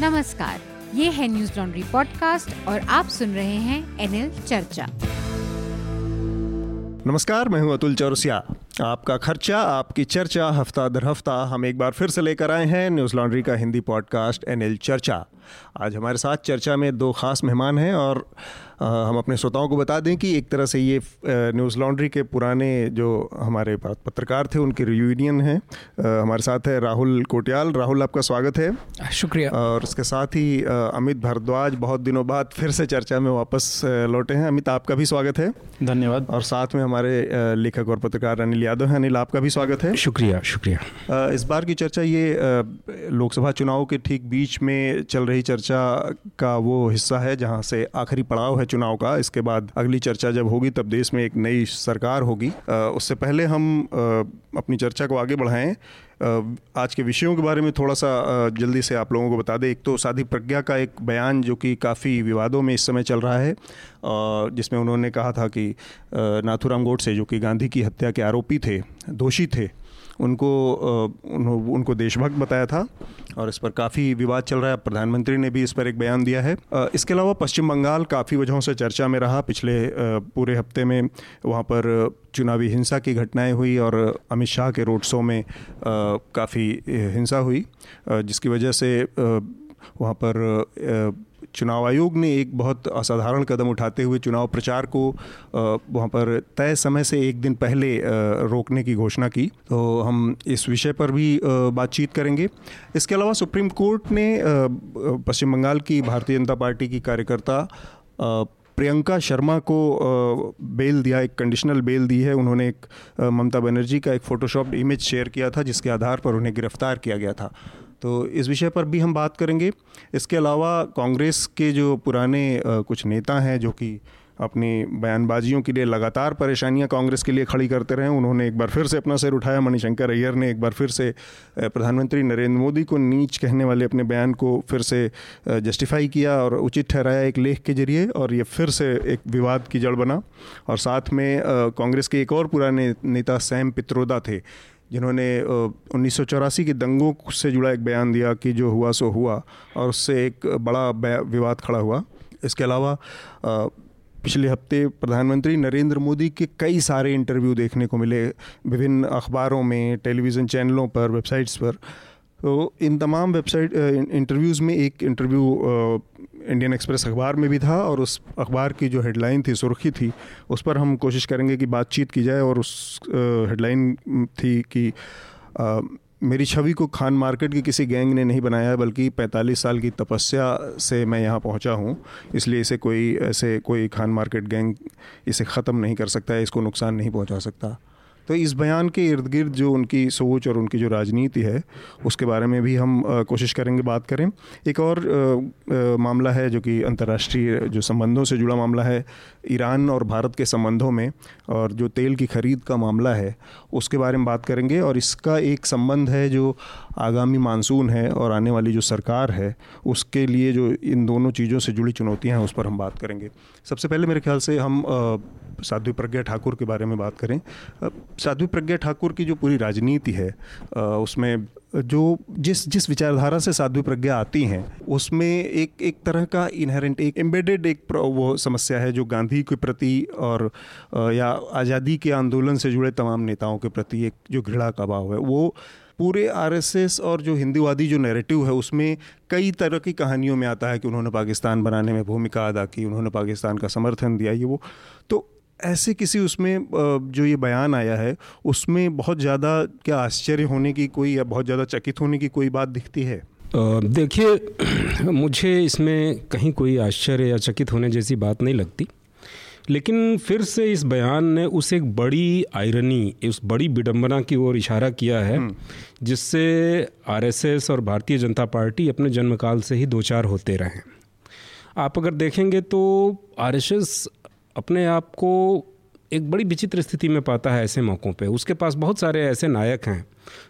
नमस्कार, ये है न्यूज़ लॉन्ड्री पॉडकास्ट और आप सुन रहे हैं एनएल चर्चा नमस्कार, मैं हूँ अतुल चौरसिया। आपका खर्चा आपकी चर्चा हफ़्ता दर हफ़्ता हम एक बार फिर से लेकर आए हैं न्यूज़ लॉन्ड्री का हिंदी पॉडकास्ट एनएल चर्चा। आज हमारे साथ चर्चा में दो खास मेहमान हैं और हम अपने श्रोताओं को बता दें कि एक तरह से ये न्यूज़ लॉन्ड्री के पुराने जो हमारे पत्रकार थे उनके रियूनियन है। हमारे साथ है राहुल कोटियाल। राहुल आपका स्वागत है। शुक्रिया। और उसके साथ ही अमित भारद्वाज बहुत दिनों बाद फिर से चर्चा में वापस लौटे हैं। अमित आपका भी स्वागत है। धन्यवाद। और साथ में हमारे लेखक और पत्रकार अनिल यादव हैं अनिल आपका भी स्वागत है। शुक्रिया शुक्रिया। इस बार की चर्चा ये लोकसभा चुनाव के ठीक बीच में चल रही चर्चा का वो हिस्सा है जहाँ से आखिरी पड़ाव है चुनाव का। इसके बाद अगली चर्चा जब होगी तब देश में एक नई सरकार होगी। उससे पहले हम अपनी चर्चा को आगे बढ़ाएँ। आज के विषयों के बारे में थोड़ा सा जल्दी से आप लोगों को बता दें। एक तो साधी प्रज्ञा का एक बयान जो कि काफ़ी विवादों में इस समय चल रहा है जिसमें उन्होंने कहा था कि नाथुराम गोडसे, जो कि गांधी की हत्या के आरोपी थे, दोषी थे उनको उनको देशभक्त बताया था और इस पर काफ़ी विवाद चल रहा है। प्रधानमंत्री ने भी इस पर एक बयान दिया है। इसके अलावा पश्चिम बंगाल काफ़ी वजहों से चर्चा में रहा। पिछले पूरे हफ़्ते में वहाँ पर चुनावी हिंसा की घटनाएँ हुई और अमित शाह के रोड शो में काफ़ी हिंसा हुई जिसकी वजह से वहाँ पर चुनाव आयोग ने एक बहुत असाधारण कदम उठाते हुए चुनाव प्रचार को वहाँ पर तय समय से एक दिन पहले रोकने की घोषणा की। तो हम इस विषय पर भी बातचीत करेंगे। इसके अलावा सुप्रीम कोर्ट ने पश्चिम बंगाल की भारतीय जनता पार्टी की कार्यकर्ता प्रियंका शर्मा को बेल दिया, एक कंडीशनल बेल दी है। उन्होंने एक ममता बनर्जी का एक फ़ोटोशॉप इमेज शेयर किया था, जिसके आधार पर उन्हें गिरफ़्तार किया गया था। तो इस विषय पर भी हम बात करेंगे। इसके अलावा कांग्रेस के जो पुराने कुछ नेता हैं, जो कि अपनी बयानबाजियों के लिए लगातार परेशानियाँ कांग्रेस के लिए खड़ी करते रहे उन्होंने एक बार फिर से अपना सिर उठाया। मणिशंकर अय्यर ने एक बार फिर से प्रधानमंत्री नरेंद्र मोदी को नीच कहने वाले अपने बयान को फिर से जस्टिफाई किया और उचित ठहराया एक लेख के ज़रिए और ये फिर से एक विवाद की जड़ बना। और साथ में कांग्रेस के एक और पुराने नेता सैम पित्रोदा थे। जिन्होंने उन्नीस सौ चौरासी के दंगों से जुड़ा एक बयान दिया कि जो हुआ सो हुआ, और उससे एक बड़ा विवाद खड़ा हुआ। इसके अलावा पिछले हफ़्ते प्रधानमंत्री नरेंद्र मोदी के कई सारे इंटरव्यू देखने को मिले, विभिन्न अखबारों में, टेलीविज़न चैनलों पर, वेबसाइट्स पर। तो इन तमाम वेबसाइट इंटरव्यूज़ में एक इंटरव्यू इंडियन एक्सप्रेस अखबार में भी था और उस अखबार की जो हेडलाइन थी सुर्खी थी उस पर हम कोशिश करेंगे कि बातचीत की जाए और उस हेडलाइन थी कि आ, मेरी छवि को खान मार्केट की किसी गैंग ने नहीं बनाया बल्कि 45 साल की तपस्या से मैं यहाँ पहुँचा हूँ। इसलिए इसे कोई ऐसे कोई खान मार्केट गैंग इसे ख़त्म नहीं कर सकता है इसको नुकसान नहीं पहुँचा सकता। तो इस बयान के इर्द गिर्द जो उनकी सोच और उनकी जो राजनीति है, उसके बारे में भी हम कोशिश करेंगे, बात करें। एक और मामला है जो कि अंतर्राष्ट्रीय जो संबंधों से जुड़ा मामला है, ईरान और भारत के संबंधों में, और जो तेल की खरीद का मामला है, उसके बारे में बात करेंगे। और इसका एक संबंध है जो आगामी मानसून है और आने वाली जो सरकार है, उसके लिए जो इन दोनों चीज़ों से जुड़ी चुनौतियाँ हैं, उस पर हम बात करेंगे। सबसे पहले मेरे ख्याल से हम साध्वी प्रज्ञा ठाकुर के बारे में बात करें साध्वी प्रज्ञा ठाकुर की जो पूरी राजनीति है उसमें जो जिस जिस विचारधारा से साध्वी प्रज्ञा आती हैं, उसमें एक एक तरह का इनहेरेंट एक एम्बेडेड एक वो समस्या है जो गांधी के प्रति और या आज़ादी के आंदोलन से जुड़े तमाम नेताओं के प्रति एक जो घृणा का भाव है, वो पूरे आरएसएस और जो हिंदूवादी जो नैरेटिव है, उसमें कई तरह की कहानियों में आता है कि उन्होंने पाकिस्तान बनाने में भूमिका अदा की, उन्होंने पाकिस्तान का समर्थन दिया, ये वो। तो ऐसे किसी उसमें जो ये बयान आया है उसमें बहुत ज़्यादा क्या आश्चर्य होने की कोई या बहुत ज़्यादा चकित होने की कोई बात दिखती है? देखिए मुझे इसमें कहीं कोई आश्चर्य या चकित होने जैसी बात नहीं लगती। लेकिन फिर से इस बयान ने उस एक बड़ी आयरनी उस बड़ी विडम्बना की ओर इशारा किया है हम्म। जिससे आरएसएस और भारतीय जनता पार्टी अपने जन्मकाल से ही दो चार होते रहे। आप अगर देखेंगे तो आरएसएस अपने आप को एक बड़ी विचित्र स्थिति में पाता है ऐसे मौक़ों पे। उसके पास बहुत सारे ऐसे नायक हैं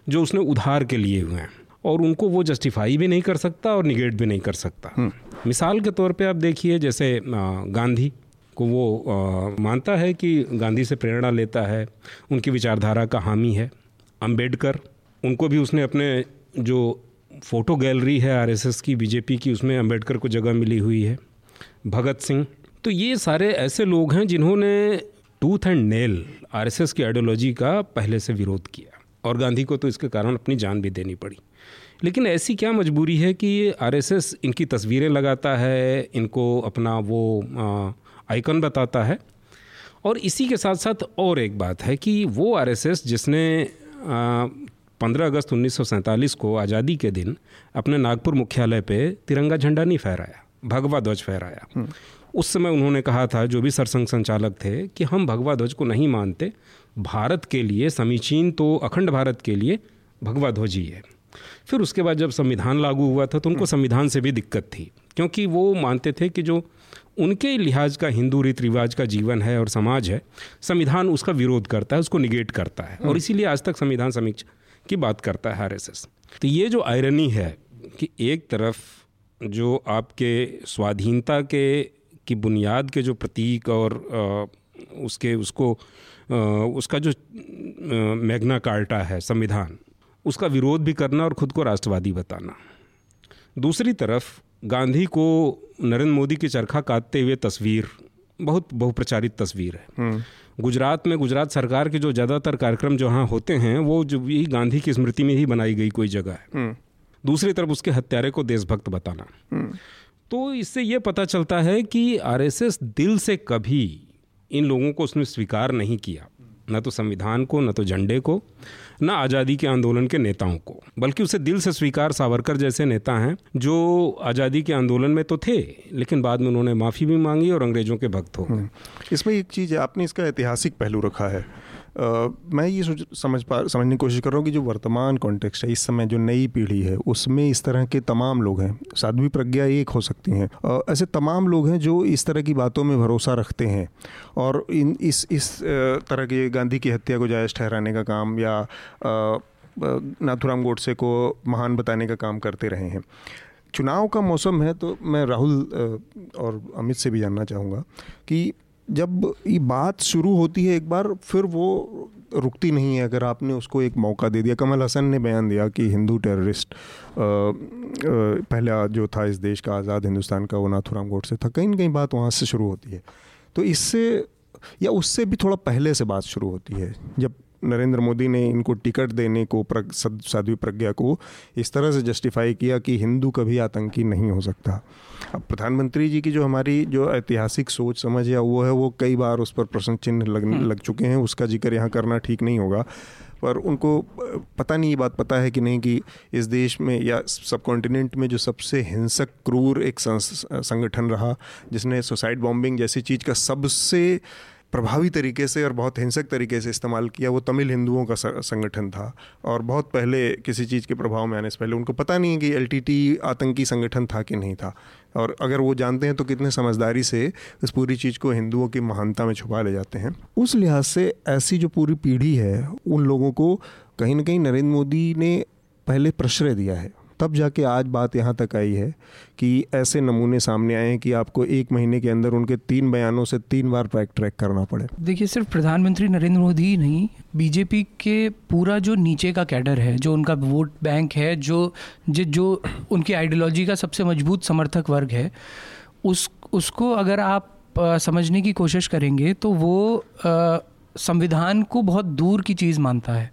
जो उसने उधार के लिए हुए हैं और उनको वो जस्टिफाई भी नहीं कर सकता और निगेट भी नहीं कर सकता। हम्म। मिसाल के तौर पे आप देखिए जैसे गांधी को वो आ, मानता है कि गांधी से प्रेरणा लेता है उनकी विचारधारा का हामी है। अंबेडकर उनको भी उसने अपने जो फ़ोटो गैलरी है आरएसएस की बीजेपी की उसमें अंबेडकर को जगह मिली हुई है। भगत सिंह तो ये सारे ऐसे लोग हैं जिन्होंने टूथ एंड नेल आरएसएस की आइडियोलॉजी का पहले से विरोध किया। और गांधी को तो इसके कारण अपनी जान भी देनी पड़ी। लेकिन ऐसी क्या मजबूरी है कि आरएसएस इनकी तस्वीरें लगाता है, इनको अपना वो आइकन बताता है? और इसी के साथ साथ और एक बात है कि वो आरएसएस जिसने पंद्रह अगस्त उन्नीस सौ सैंतालीस को आज़ादी के दिन अपने नागपुर मुख्यालय पे तिरंगा झंडा नहीं फहराया, भगवा ध्वज फहराया। हम्म। उस समय उन्होंने कहा था जो भी सरसंघ संचालक थे कि हम भगवा ध्वज को नहीं मानते। भारत के लिए समीचीन तो अखंड भारत के लिए भगवा ध्वज ही है। फिर उसके बाद जब संविधान लागू हुआ था तो उनको संविधान से भी दिक्कत थी क्योंकि वो मानते थे कि जो उनके लिहाज का हिंदू रीति रिवाज का जीवन है और समाज है संविधान उसका विरोध करता है उसको निगेट करता है और इसीलिए आज तक संविधान समीक्षा की बात करता है आरएसएस। तो ये जो आयरनी है कि एक तरफ़ जो आपके स्वाधीनता के की बुनियाद के जो प्रतीक और उसके उसको उसका जो मैग्ना कार्टा है संविधान उसका विरोध भी करना और ख़ुद को राष्ट्रवादी बताना दूसरी तरफ़ गांधी को नरेंद्र मोदी की चरखा काटते हुए तस्वीर बहुत बहुप्रचारित तस्वीर है हम्म। गुजरात में गुजरात सरकार के जो ज़्यादातर कार्यक्रम जो यहाँ होते हैं वो जो यही गांधी की स्मृति में ही बनाई गई कोई जगह है हम्म। दूसरी तरफ़ उसके हत्यारे को देशभक्त बताना हम्म। तो इससे ये पता चलता है कि आरएसएस दिल से कभी इन लोगों को उसने स्वीकार नहीं किया। न तो संविधान को, न तो झंडे को, न आज़ादी के आंदोलन के नेताओं को, बल्कि उसे दिल से स्वीकार सावरकर जैसे नेता हैं, जो आज़ादी के आंदोलन में तो थे, लेकिन बाद में उन्होंने माफ़ी भी मांगी और अंग्रेज़ों के भक्त हो गए। हम्म। इसमें एक चीज़ है आपने इसका ऐतिहासिक पहलू रखा है। मैं ये सोच, समझ पा, समझने की कोशिश कर रहा हूँ कि जो वर्तमान कॉन्टेक्स्ट है, इस समय जो नई पीढ़ी है, उसमें इस तरह के तमाम लोग हैं। साध्वी प्रज्ञा एक हो सकती हैं। ऐसे तमाम लोग हैं जो इस तरह की बातों में भरोसा रखते हैं और इन, इस इस तरह के गांधी की हत्या को जायज़ ठहराने का काम या नाथुराम गोडसे को महान बताने का काम करते रहे हैं। चुनाव का मौसम है तो मैं राहुल और अमित से भी जानना चाहूँगा कि जब ये बात शुरू होती है एक बार, फिर वो रुकती नहीं है। अगर आपने उसको एक मौका दे दिया, कमल हसन ने बयान दिया कि हिंदू टेररिस्ट पहला जो था इस देश का आज़ाद हिंदुस्तान का, वो नाथुराम गोडसे था। कहीं ना कहीं बात वहाँ से शुरू होती है। तो इससे, या उससे भी थोड़ा पहले से बात शुरू होती है, जब नरेंद्र मोदी ने इनको टिकट देने को प्रग, साध्वी प्रज्ञा को इस तरह से जस्टिफाई किया कि हिंदू कभी आतंकी नहीं हो सकता अब प्रधानमंत्री जी की जो हमारी जो ऐतिहासिक सोच समझ या वो है वो कई बार उस पर प्रश्न चिन्ह लग हम्म। लग चुके हैं उसका ज़िक्र यहाँ करना ठीक नहीं होगा पर उनको पता नहीं ये बात पता है कि नहीं कि इस देश में या सब कॉन्टिनेंट में जो सबसे हिंसक क्रूर एक संगठन रहा जिसने सुसाइड बॉम्बिंग जैसी चीज़ का सबसे प्रभावी तरीके से और बहुत हिंसक तरीके से इस्तेमाल किया। वो तमिल हिंदुओं का संगठन था और बहुत पहले किसी चीज़ के प्रभाव में आने से पहले उनको पता नहीं है कि एलटीटी आतंकी संगठन था कि नहीं था। और अगर वो जानते हैं तो कितने समझदारी से इस पूरी चीज़ को हिंदुओं की महानता में छुपा ले जाते हैं। उस लिहाज से ऐसी जो पूरी पीढ़ी है, उन लोगों को कहीं ना कहीं नरेंद्र मोदी ने पहले प्रश्रय दिया है। तब जाके आज बात यहाँ तक आई है कि ऐसे नमूने सामने आए हैं कि आपको एक महीने के अंदर उनके तीन बयानों से तीन बार ट्रैक ट्रैक करना पड़े। देखिए सिर्फ़ प्रधानमंत्री नरेंद्र मोदी ही नहीं बीजेपी के पूरा जो नीचे का कैडर है जो उनका वोट बैंक है जो जो, जो उनकी आइडियोलॉजी का सबसे मज़बूत समर्थक वर्ग है उस उसको अगर आप आ, समझने की कोशिश करेंगे तो वो संविधान को बहुत दूर की चीज़ मानता है।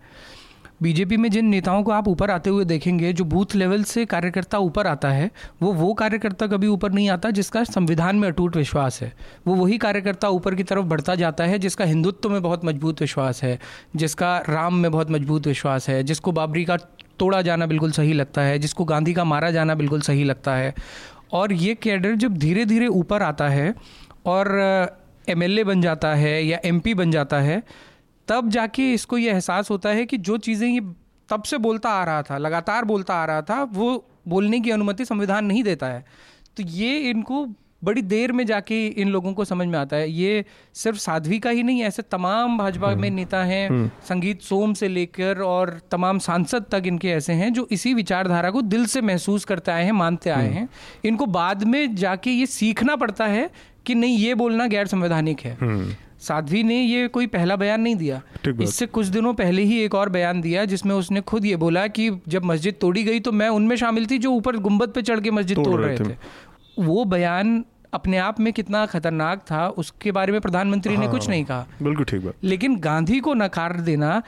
बीजेपी में जिन नेताओं को आप ऊपर आते हुए देखेंगे, जो बूथ लेवल से कार्यकर्ता ऊपर आता है, वो वो कार्यकर्ता कभी ऊपर नहीं आता जिसका संविधान में अटूट विश्वास है। वो वही कार्यकर्ता ऊपर की तरफ़ बढ़ता जाता है जिसका हिंदुत्व में बहुत मज़बूत विश्वास है, जिसका राम में बहुत मज़बूत विश्वास है, जिसको बाबरी का तोड़ा जाना बिल्कुल सही लगता है, जिसको गांधी का मारा जाना बिल्कुल सही लगता है। और ये कैडर जब धीरे धीरे ऊपर आता है और एमएलए बन जाता है या एमपी बन जाता है तब जाके इसको ये एहसास होता है कि जो चीज़ें ये तब से बोलता आ रहा था लगातार बोलता आ रहा था वो बोलने की अनुमति संविधान नहीं देता है तो ये इनको बड़ी देर में जाके इन लोगों को समझ में आता है ये सिर्फ़ साध्वी का ही नहीं ऐसे तमाम भाजपा में हम्म। नेता हैं हम्म। संगीत सोम से लेकर और तमाम सांसद तक इनके ऐसे हैं जो इसी विचारधारा को दिल से महसूस करते आए हैं मानते आए हम्म। हैं इनको बाद में जाके ये सीखना पड़ता है कि नहीं ये बोलना गैर संवैधानिक है साध्वी ने ये कोई पहला बयान नहीं दिया। इससे कुछ दिनों पहले ही एक और बयान दिया जिसमें उसने खुद ये बोला कि जब मस्जिद तोड़ी गई तो मैं उनमें शामिल थी जो ऊपर गुंबद पे चढ़ के मस्जिद तोड़, तोड़ रहे थे, थे। वो बयान अपने आप में कितना खतरनाक था उसके बारे में प्रधानमंत्री हाँ, ने कुछ नहीं कहा। बिल्कुल ठीक बात। लेकिन गांधी को नकार देना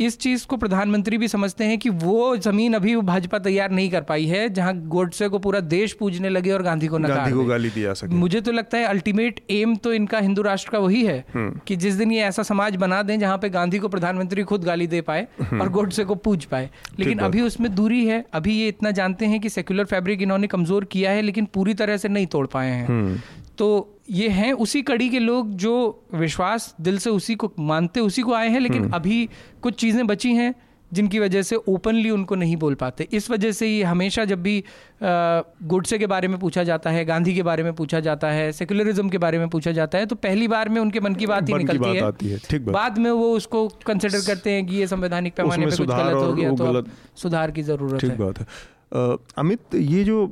इस चीज़ को प्रधानमंत्री भी समझते हैं कि वो ज़मीन अभी भाजपा तैयार नहीं कर पाई है जहाँ गोडसे को पूरा देश पूजने लगे और गांधी को नकार गांधी को गाली दिया सके मुझे तो लगता है अल्टीमेट एम तो इनका हिंदू राष्ट्र का वही है हम्म। कि जिस दिन ये ऐसा समाज बना दें जहाँ पे गांधी को प्रधानमंत्री खुद गाली दे पाए हम्म। और गोडसे को पूज पाए लेकिन अभी उसमें दूरी है अभी ये इतना जानते हैं कि सेक्युलर फैब्रिक इन्होंने कमज़ोर किया है लेकिन पूरी तरह से नहीं तोड़ पाए हैं हम्म। तो ये हैं उसी कड़ी के लोग जो विश्वास दिल से उसी को मानते उसी को आए हैं लेकिन हम्म। अभी कुछ चीज़ें बची हैं जिनकी वजह से ओपनली उनको नहीं बोल पाते इस वजह से ये हमेशा जब भी गुडसे के बारे में पूछा जाता है गांधी के बारे में पूछा जाता है सेकुलरिज्म के बारे में पूछा जाता है तो पहली बार में उनके मन की बात ही निकलती बात है, है। ठीक बाद में वो उसको कंसिडर करते हैं कि ये संवैधानिक पैमाने पर कुछ गलत हो गया तो सुधार की ज़रूरत है है अमित ये जो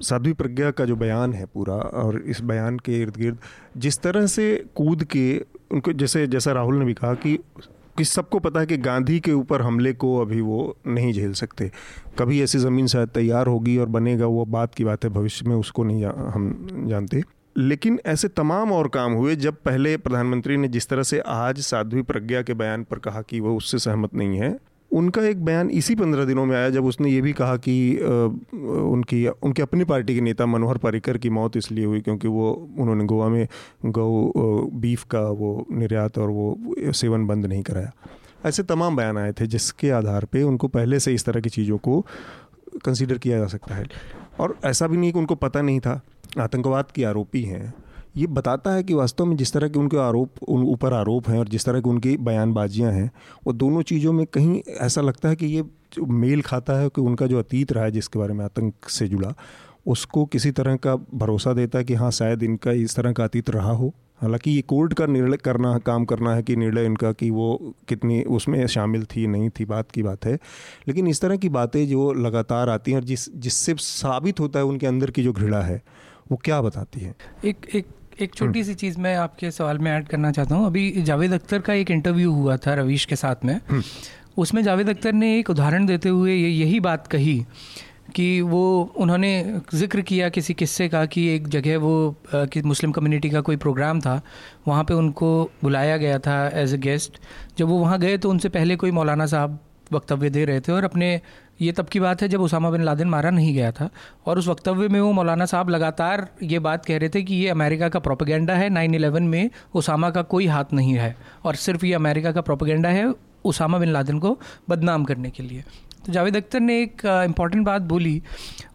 साध्वी प्रज्ञा का जो बयान है पूरा और इस बयान के इर्द गिर्द जिस तरह से कूद के उनको जैसे जैसा राहुल ने भी कहा कि कि सबको पता है कि गांधी के ऊपर हमले को अभी वो नहीं झेल सकते। कभी ऐसी ज़मीन शायद तैयार होगी और बनेगा वो बात की बात है भविष्य में उसको नहीं जा, हम जानते। लेकिन ऐसे तमाम और काम हुए जब पहले प्रधानमंत्री ने जिस तरह से आज साध्वी प्रज्ञा के बयान पर कहा कि वो उससे सहमत नहीं है उनका एक बयान इसी पंद्रह दिनों में आया जब उसने ये भी कहा कि उनकी, उनके अपनी पार्टी के नेता मनोहर पर्रिकर की मौत इसलिए हुई क्योंकि वो, उन्होंने गोवा में गौ बीफ का वो निर्यात और वो सेवन बंद नहीं कराया। ऐसे तमाम बयान आए थे जिसके आधार पे उनको पहले से इस तरह की चीज़ों को कंसीडर किया जा सकता है। और ऐसा भी नहीं कि उनको पता नहीं था। आतंकवाद के आरोपी हैं। ये बताता है कि वास्तव में जिस तरह के उनके आरोप, उन ऊपर आरोप हैं और जिस तरह की उनकी बयानबाजियाँ हैं, वो दोनों चीज़ों में कहीं ऐसा लगता है कि ये मेल खाता है कि उनका जो अतीत रहा है जिसके बारे में आतंक से जुड़ा, उसको किसी तरह का भरोसा देता है कि हाँ शायद इनका इस तरह का अतीत रहा हो। हालाँकि ये कोर्ट का निर्णय करना, काम करना है कि निर्णय इनका कि वो कितनी, उसमें शामिल थी, नहीं थी, बात की बात है। लेकिन इस तरह की बातें जो लगातार आती हैं और जिस, जिससे साबित होता है उनके अंदर की जो घृणा है, वो क्या बताती है? एक एक एक छोटी सी चीज़ मैं आपके सवाल में ऐड करना चाहता हूँ। अभी जावेद अख्तर का एक इंटरव्यू हुआ था रवीश के साथ में। हम्म। उसमें जावेद अख्तर ने एक उदाहरण देते हुए ये यही बात कही कि वो उन्होंने ज़िक्र किया किसी किस्से का कि एक जगह वो कि मुस्लिम कम्युनिटी का कोई प्रोग्राम था वहाँ पे उनको बुलाया गया था एज ए गेस्ट जब वो वहाँ गए तो उनसे पहले कोई मौलाना साहब वक्तव्य दे रहे थे और अपने ये तब की बात है जब उसामा बिन लादेन मारा नहीं गया था। और उस वक्तव्य में वो मौलाना साहब लगातार ये बात कह रहे थे कि ये अमेरिका का प्रोपेगेंडा है नाइन इलेवन में उसामा का कोई हाथ नहीं है। और सिर्फ़ ये अमेरिका का प्रोपेगेंडा है उसामा बिन लादेन को बदनाम करने के लिए। तो जावेद अख्तर ने एक इंपॉर्टेंट बात बोली।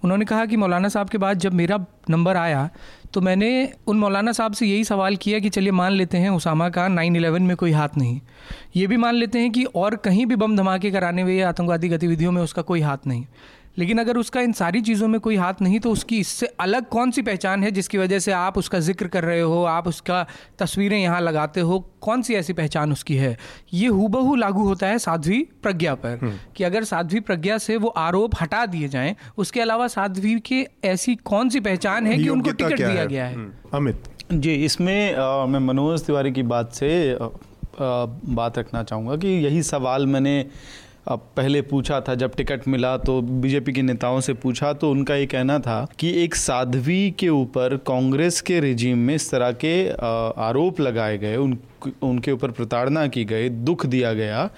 उन्होंने कहा कि मौलाना साहब के बाद जब मेरा नंबर आया तो मैंने उन मौलाना साहब से यही सवाल किया कि चलिए मान लेते हैं उसामा का नाइन इलेवन में कोई हाथ नहीं। ये भी मान लेते हैं कि और कहीं भी बम धमाके कराने हुए या आतंकवादी गतिविधियों में उसका कोई हाथ नहीं। लेकिन अगर उसका इन सारी चीज़ों में कोई हाथ नहीं तो उसकी इससे अलग कौन सी पहचान है जिसकी वजह से आप उसका ज़िक्र कर रहे हो आप उसका तस्वीरें यहाँ लगाते हो? कौन सी ऐसी पहचान उसकी है? ये हूबहू लागू होता है साध्वी प्रज्ञा पर हम्म। कि अगर साध्वी प्रज्ञा से वो आरोप हटा दिए जाएँ उसके अलावा साध्वी के ऐसी कौन सी पहचान है कि उनको टिकट दिया गया है? हम्म। अमित। जी इसमें आ, मैं मनोज तिवारी की बात से आ, बात रखना चाहूँगा कि यही सवाल मैंने अब पहले पूछा था, जब टिकट मिला तो बीजेपी के नेताओं से पूछा तो उनका ये कहना था कि एक साध्वी के ऊपर कांग्रेस के रिजीम में इस तरह के आरोप लगाए गए, उन, उनके ऊपर प्रताड़ना की गई, दुख दिया गया।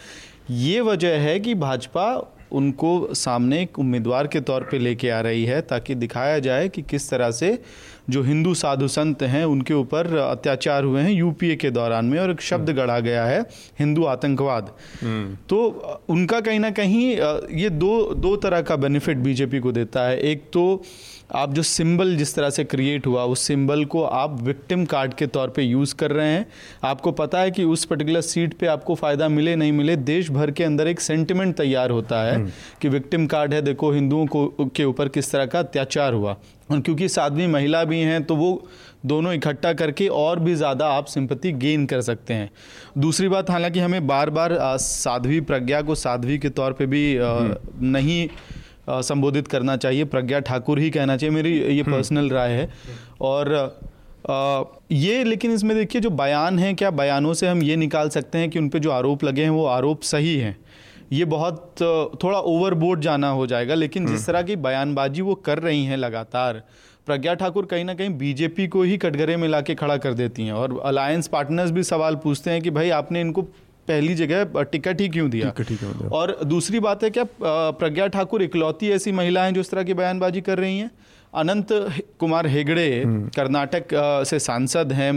ये वजह है कि भाजपा उनको सामने एक उम्मीदवार के तौर पे लेके आ रही है, ताकि दिखाया जाए कि किस तरह से जो हिंदू साधु संत हैं उनके ऊपर अत्याचार हुए हैं यूपीए के दौरान में और एक शब्द हम्म। गढ़ा गया है हिंदू आतंकवाद हम्म। तो उनका कहीं ना कहीं ये दो दो तरह का बेनिफिट बीजेपी को देता है एक तो आप जो सिंबल जिस तरह से क्रिएट हुआ उस सिंबल को आप विक्टिम कार्ड के तौर पे यूज़ कर रहे हैं आपको पता है कि उस पर्टिकुलर सीट पे आपको फ़ायदा मिले नहीं मिले देश भर के अंदर एक सेंटिमेंट तैयार होता है हम्म। कि विक्टिम कार्ड है देखो हिंदुओं को के ऊपर किस तरह का अत्याचार हुआ और क्योंकि साध्वी महिला भी हैं तो वो दोनों इकट्ठा करके और भी ज़्यादा आप सिंपत्ति गेन कर सकते हैं दूसरी बात हालाँकि हमें बार बार साध्वी प्रज्ञा को साध्वी के तौर पे भी हम्म। नहीं संबोधित करना चाहिए। प्रज्ञा ठाकुर ही कहना चाहिए। मेरी ये पर्सनल हम्म। राय है। और आ, ये लेकिन इसमें देखिए जो बयान है क्या बयानों से हम ये निकाल सकते हैं कि उन पर जो आरोप लगे हैं वो आरोप सही हैं? ये बहुत थोड़ा ओवरबोर्ड जाना हो जाएगा लेकिन जिस हम्म। तरह की बयानबाजी वो कर रही हैं लगातार प्रज्ञा ठाकुर कहीं ना कहीं बीजेपी को ही कटघरे में लाके खड़ा कर देती हैं। और अलायंस पार्टनर्स भी सवाल पूछते हैं कि भाई आपने इनको पहली जगह टिकट ही क्यों दिया? टिकट ही क्यों दिया? और दूसरी बात है क्या प्रज्ञा ठाकुर इकलौती ऐसी महिला हैं जो इस तरह की बयानबाजी कर रही हैं? अनंत कुमार हेगड़े हम्म। कर्नाटक से सांसद हैं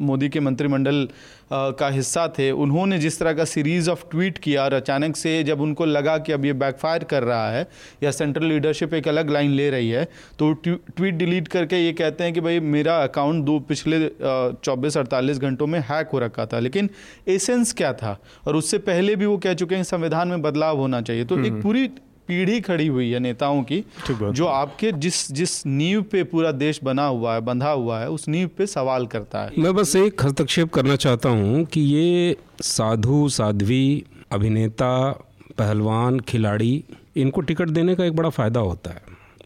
मोदी के मंत्रिमंडल का हिस्सा थे उन्होंने जिस तरह का सीरीज़ ऑफ़ ट्वीट किया और अचानक से जब उनको लगा कि अब ये बैकफायर कर रहा है या सेंट्रल लीडरशिप एक अलग लाइन ले रही है तो ट्वीट डिलीट करके ये कहते हैं कि भाई मेरा अकाउंट दो पिछले चौबीस अड़तालीस घंटों में हैक हो रखा था लेकिन एसेंस क्या था और उससे पहले भी वो कह चुके हैं संविधान में बदलाव होना चाहिए तो एक हम्म। पूरी पीढ़ी खड़ी हुई है नेताओं की जो आपके जिस जिस नींव पे पूरा देश बना हुआ है बंधा हुआ है उस नींव पे सवाल करता है। मैं बस एक हस्तक्षेप करना चाहता हूँ कि ये साधु साध्वी अभिनेता पहलवान खिलाड़ी इनको टिकट देने का एक बड़ा फ़ायदा होता है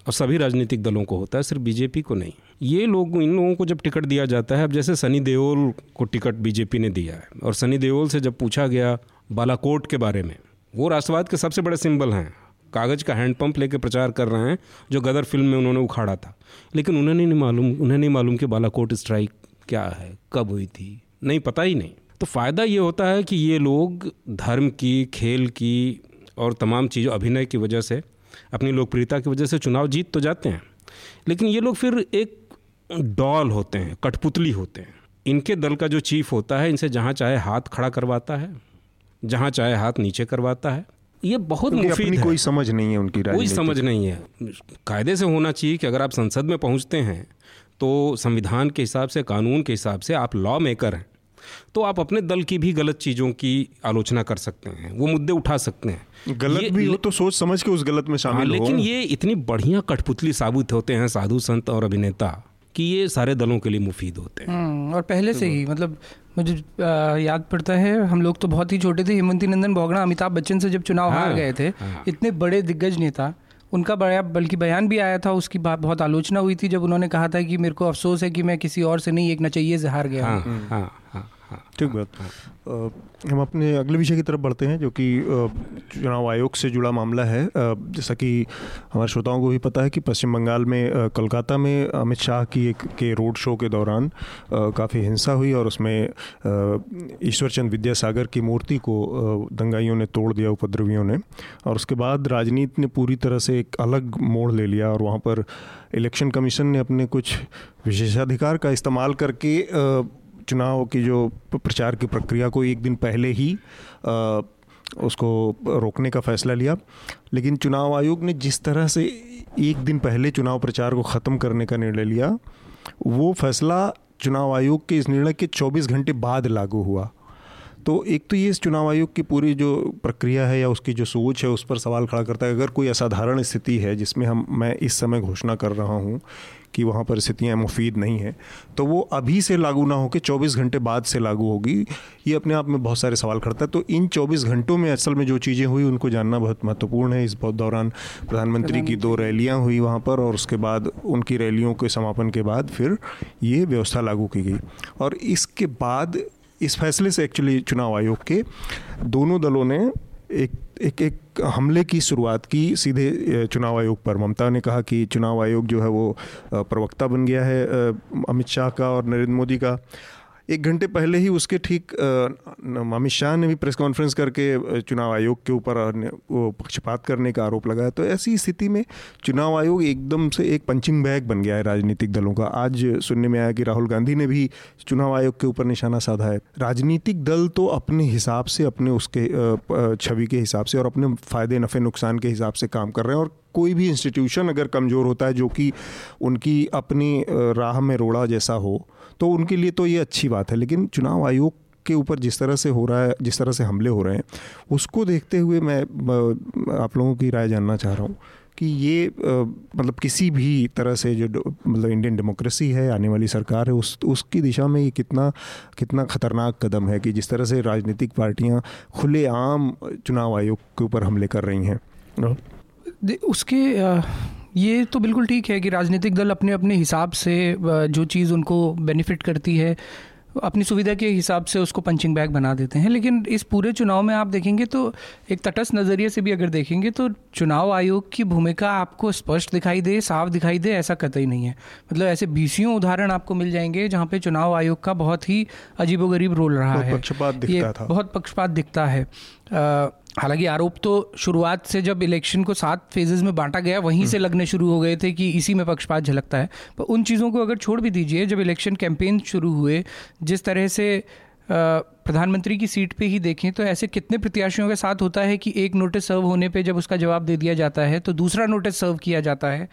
और सभी राजनीतिक दलों को होता है सिर्फ़ बीजेपी को नहीं। ये लोग इन लोगों को जब टिकट दिया जाता है अब जैसे सनी देओल को टिकट बीजेपी ने दिया है और सनी देओल से जब पूछा गया बालाकोट के बारे में वो राष्ट्रवाद के सबसे बड़े सिंबल हैं कागज़ का हैंडपम्प लेके प्रचार कर रहे हैं, जो गदर फ़िल्म में उन्होंने उखाड़ा था। लेकिन उन्हें नहीं मालूम, उन्हें नहीं मालूम कि बालाकोट स्ट्राइक क्या है, कब हुई थी। नहीं, पता ही नहीं। तो फ़ायदा ये होता है कि ये लोग धर्म की, खेल की और तमाम चीज़ों, अभिनय की वजह से, अपनी लोकप्रियता की वजह से चुनाव जीत तो जाते हैं। लेकिन ये लोग फिर एक डॉल होते हैं, कठपुतली होते हैं। इनके दल का जो चीफ होता है, इनसे जहाँ चाहे हाथ खड़ा करवाता है, जहाँ चाहे हाथ नीचे करवाता है। ये बहुत मुफीद है। कोई समझ नहीं है उनकी कोई समझ नहीं है। कायदे से होना चाहिए कि अगर आप संसद में पहुँचते हैं तो संविधान के हिसाब से कानून के हिसाब से आप लॉ मेकर हैं। तो आप अपने दल की भी गलत चीज़ों की आलोचना कर सकते हैं वो मुद्दे उठा सकते हैं। गलत भी हो तो सोच समझ के उस गलत में शामिल हाँ, लेकिन ये इतनी बढ़िया कठपुतली साबित होते हैं साधु संत और अभिनेता। कि ये सारे दलों के लिए मुफीद होते हैं। हम्म, और पहले से ही मतलब मुझे याद पड़ता है हम लोग तो बहुत ही छोटे थे हेमंती नंदन बोगड़ा अमिताभ बच्चन से जब चुनाव हाँ, हार गए थे हाँ। इतने बड़े दिग्गज नेता उनका बड़ा बल्कि बयान भी आया था उसकी बात बहुत आलोचना हुई थी जब उन्होंने कहा था कि मेरे को अफसोस है कि मैं किसी और से नहीं एक नचैये से हार गया हाँ, हाँ, हाँ, हाँ, ठीक बात। हम अपने अगले विषय की तरफ़ बढ़ते हैं, जो कि चुनाव आयोग से जुड़ा मामला है जैसा कि हमारे श्रोताओं को भी पता है कि पश्चिम बंगाल में कोलकाता में अमित शाह की एक, के रोड शो के दौरान काफ़ी हिंसा हुई और उसमें ईश्वरचंद विद्यासागर की मूर्ति को दंगाइयों ने तोड़ दिया, उपद्रवियों ने और उसके बाद राजनीति ने पूरी तरह से एक अलग मोड़ ले लिया और वहाँ पर इलेक्शन कमीशन ने अपने कुछ विशेषाधिकार का इस्तेमाल करके चुनाव की जो प्रचार की प्रक्रिया को एक दिन पहले ही आ, उसको रोकने का फैसला लिया। लेकिन चुनाव आयोग ने जिस तरह से एक दिन पहले चुनाव प्रचार को ख़त्म करने का निर्णय लिया वो फैसला चुनाव आयोग के इस निर्णय के 24 घंटे बाद लागू हुआ। तो एक तो ये चुनाव आयोग की पूरी जो प्रक्रिया है या उसकी जो सोच है उस पर सवाल खड़ा करता है। अगर कोई असाधारण स्थिति है जिसमें हम मैं इस समय घोषणा कर रहा हूँ कि वहाँ पर स्थितियाँ मुफीद नहीं हैं तो वो अभी से लागू ना होकर 24 घंटे बाद से लागू होगी। ये अपने आप में बहुत सारे सवाल करता है। तो इन 24 घंटों में असल में जो चीज़ें हुई उनको जानना बहुत महत्वपूर्ण है। इस बहुत दौरान प्रधानमंत्री की दो रैलियाँ हुई वहाँ पर और उसके बाद उनकी रैलियों के समापन के बाद फिर ये व्यवस्था लागू की गई। और इसके बाद इस फैसले से एक्चुअली चुनाव आयोग के दोनों दलों ने एक एक एक हमले की शुरुआत की सीधे चुनाव आयोग पर। ममता ने कहा कि चुनाव आयोग जो है वो प्रवक्ता बन गया है अमित शाह का और नरेंद्र मोदी का। एक घंटे पहले ही उसके ठीक अमित शाह ने भी प्रेस कॉन्फ्रेंस करके चुनाव आयोग के ऊपर वो पक्षपात करने का आरोप लगाया। तो ऐसी स्थिति में चुनाव आयोग एकदम से एक पंचिंग बैग बन गया है राजनीतिक दलों का। आज सुनने में आया कि राहुल गांधी ने भी चुनाव आयोग के ऊपर निशाना साधा है। राजनीतिक दल तो अपने हिसाब से, अपने उसके छवि के हिसाब से और अपने फ़ायदे, नफ़े, नुकसान के हिसाब से काम कर रहे हैं और कोई भी इंस्टीट्यूशन अगर कमज़ोर होता है जो कि उनकी अपनी राह में रोड़ा जैसा हो तो उनके लिए तो ये अच्छी बात है, लेकिन चुनाव आयोग के ऊपर जिस तरह से हो रहा है, जिस तरह से हमले हो रहे हैं, उसको देखते हुए मैं आप लोगों की राय जानना चाह रहा हूँ कि ये मतलब किसी भी तरह से जो मतलब इंडियन डेमोक्रेसी है, आने वाली सरकार है, उस, उसकी दिशा में ये कितना कितना ख़तरनाक कदम है कि जिस तरह से राजनीतिक पार्टियाँ खुलेआम चुनाव आयोग के ऊपर हमले कर रही हैं। उसके ये तो बिल्कुल ठीक है कि राजनीतिक दल अपने अपने हिसाब से जो चीज़ उनको बेनिफिट करती है अपनी सुविधा के हिसाब से उसको पंचिंग बैग बना देते हैं। लेकिन इस पूरे चुनाव में आप देखेंगे तो एक तटस्थ नज़रिए से भी अगर देखेंगे तो चुनाव आयोग की भूमिका आपको स्पष्ट दिखाई दे साफ़ दिखाई दे ऐसा कतई नहीं है। मतलब ऐसे बीसियों उदाहरण आपको मिल जाएँगे जहाँ पे चुनाव आयोग का बहुत ही अजीबोगरीब रोल रहा है। पक्षपात दिखता ये था। बहुत पक्षपात दिखता है। हालाँकि आरोप तो शुरुआत से जब इलेक्शन को सात फेजेज में बांटा गया वहीं से लगने शुरू हो गए थे कि इसी में पक्षपात झलकता है। पर उन चीज़ों को अगर छोड़ भी दीजिए जब इलेक्शन कैंपेन शुरू हुए जिस तरह से प्रधानमंत्री की सीट पे ही देखें तो ऐसे कितने प्रत्याशियों के साथ होता है कि एक नोटिस सर्व होने पे जब उसका जवाब दे दिया जाता है तो दूसरा नोटिस सर्व किया जाता है।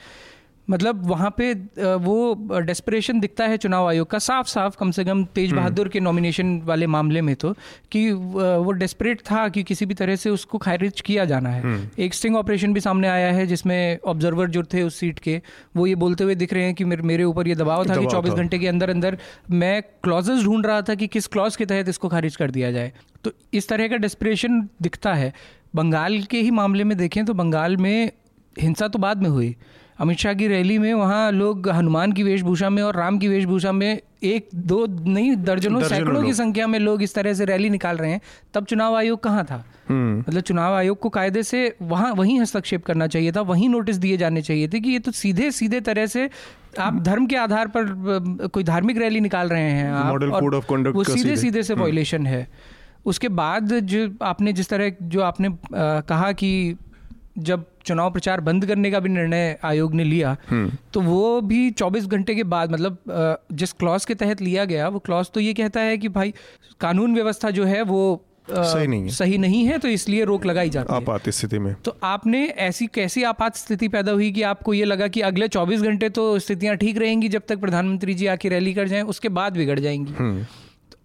मतलब वहाँ पे वो डेस्परेशन दिखता है चुनाव आयोग का। साफ़ साफ़ कम से कम तेज हम्म। बहादुर के नॉमिनेशन वाले मामले में तो कि वो डेस्परेट था कि किसी भी तरह से उसको खारिज किया जाना है। हम्म। एक स्टिंग ऑपरेशन भी सामने आया है जिसमें ऑब्जर्वर जो थे उस सीट के वो ये बोलते हुए दिख रहे हैं कि मेरे ऊपर ये दबाव था कि चौबीस घंटे के अंदर अंदर मैं क्लॉजेस ढूंढ रहा था कि किस क्लॉज के तहत इसको खारिज कर दिया जाए। तो इस तरह का डेस्परेशन दिखता है। बंगाल के ही मामले में देखें तो बंगाल में हिंसा तो बाद में हुई। अमित शाह की रैली में वहाँ लोग हनुमान की वेशभूषा में और राम की वेशभूषा में एक दो नहीं दर्जनों सैकड़ों की संख्या में लोग इस तरह से रैली निकाल रहे हैं। तब चुनाव आयोग कहाँ था? हम्म। मतलब चुनाव आयोग को कायदे से वहाँ वहीं हस्तक्षेप करना चाहिए था वहीं नोटिस दिए जाने चाहिए थे कि ये तो सीधे सीधे तरह से आप धर्म के आधार पर कोई धार्मिक रैली निकाल रहे हैं आप और वो सीधे सीधे। से वॉयलेशन हम्म। है। उसके बाद जो आपने जिस तरह जो आपने कहा कि जब चुनाव प्रचार बंद करने का भी निर्णय आयोग ने लिया। हम्म। तो वो भी 24 घंटे के बाद मतलब जिस क्लॉज के तहत लिया गया वो क्लॉज तो ये कहता है कि भाई कानून व्यवस्था जो है वो सही नहीं है। सही नहीं है तो इसलिए रोक लगाई जाती है। आपात स्थिति में। तो आपने ऐसी कैसी आपात स्थिति पैदा हुई कि आपको ये लगा कि अगले 24 घंटे तो स्थितियाँ ठीक रहेंगी जब तक प्रधानमंत्री जी आके रैली कर जाएँ उसके बाद बिगड़ जाएँगी। हम्म।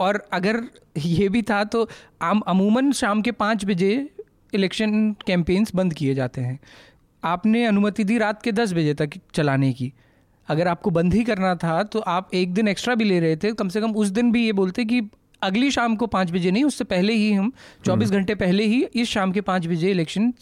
और अगर ये भी था तो आम अमूमन शाम के पाँच बजे इलेक्शन कैंपेन्स बंद किए जाते हैं। आपने अनुमति दी रात के दस बजे तक चलाने की। अगर आपको बंद ही करना था तो आप एक दिन एक्स्ट्रा भी ले रहे थे। कम से कम उस दिन भी ये बोलते कि अगली शाम को पाँच बजे नहीं उससे पहले ही हम चौबीस हम्म। घंटे पहले ही इस शाम के पाँच बजे इलेक्शन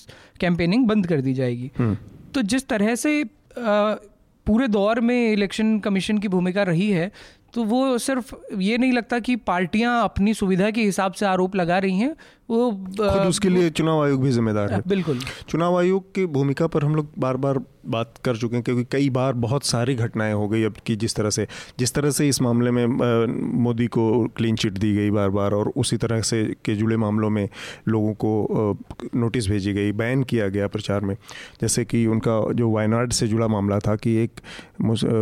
कैंपेनिंग बंद कर दी जाएगी। हम्म। तो जिस तरह से पूरे दौर में इलेक्शन कमीशन की भूमिका रही है तो वो सिर्फ़ ये नहीं लगता कि पार्टियाँ अपनी सुविधा के हिसाब से आरोप लगा रही हैं। वो खुद उसके लिए चुनाव आयोग भी जिम्मेदार है। बिल्कुल। चुनाव आयोग की भूमिका पर हम लोग बार बार बात कर चुके हैं क्योंकि कई बार बहुत सारी घटनाएँ हो गई अब की जिस तरह से जिस तरह से इस मामले में मोदी को क्लीन चिट दी गई बार बार और उसी तरह से के जुड़े मामलों में लोगों को नोटिस भेजी गई बैन किया गया प्रचार में। जैसे कि उनका जो वायनाड से जुड़ा मामला था कि एक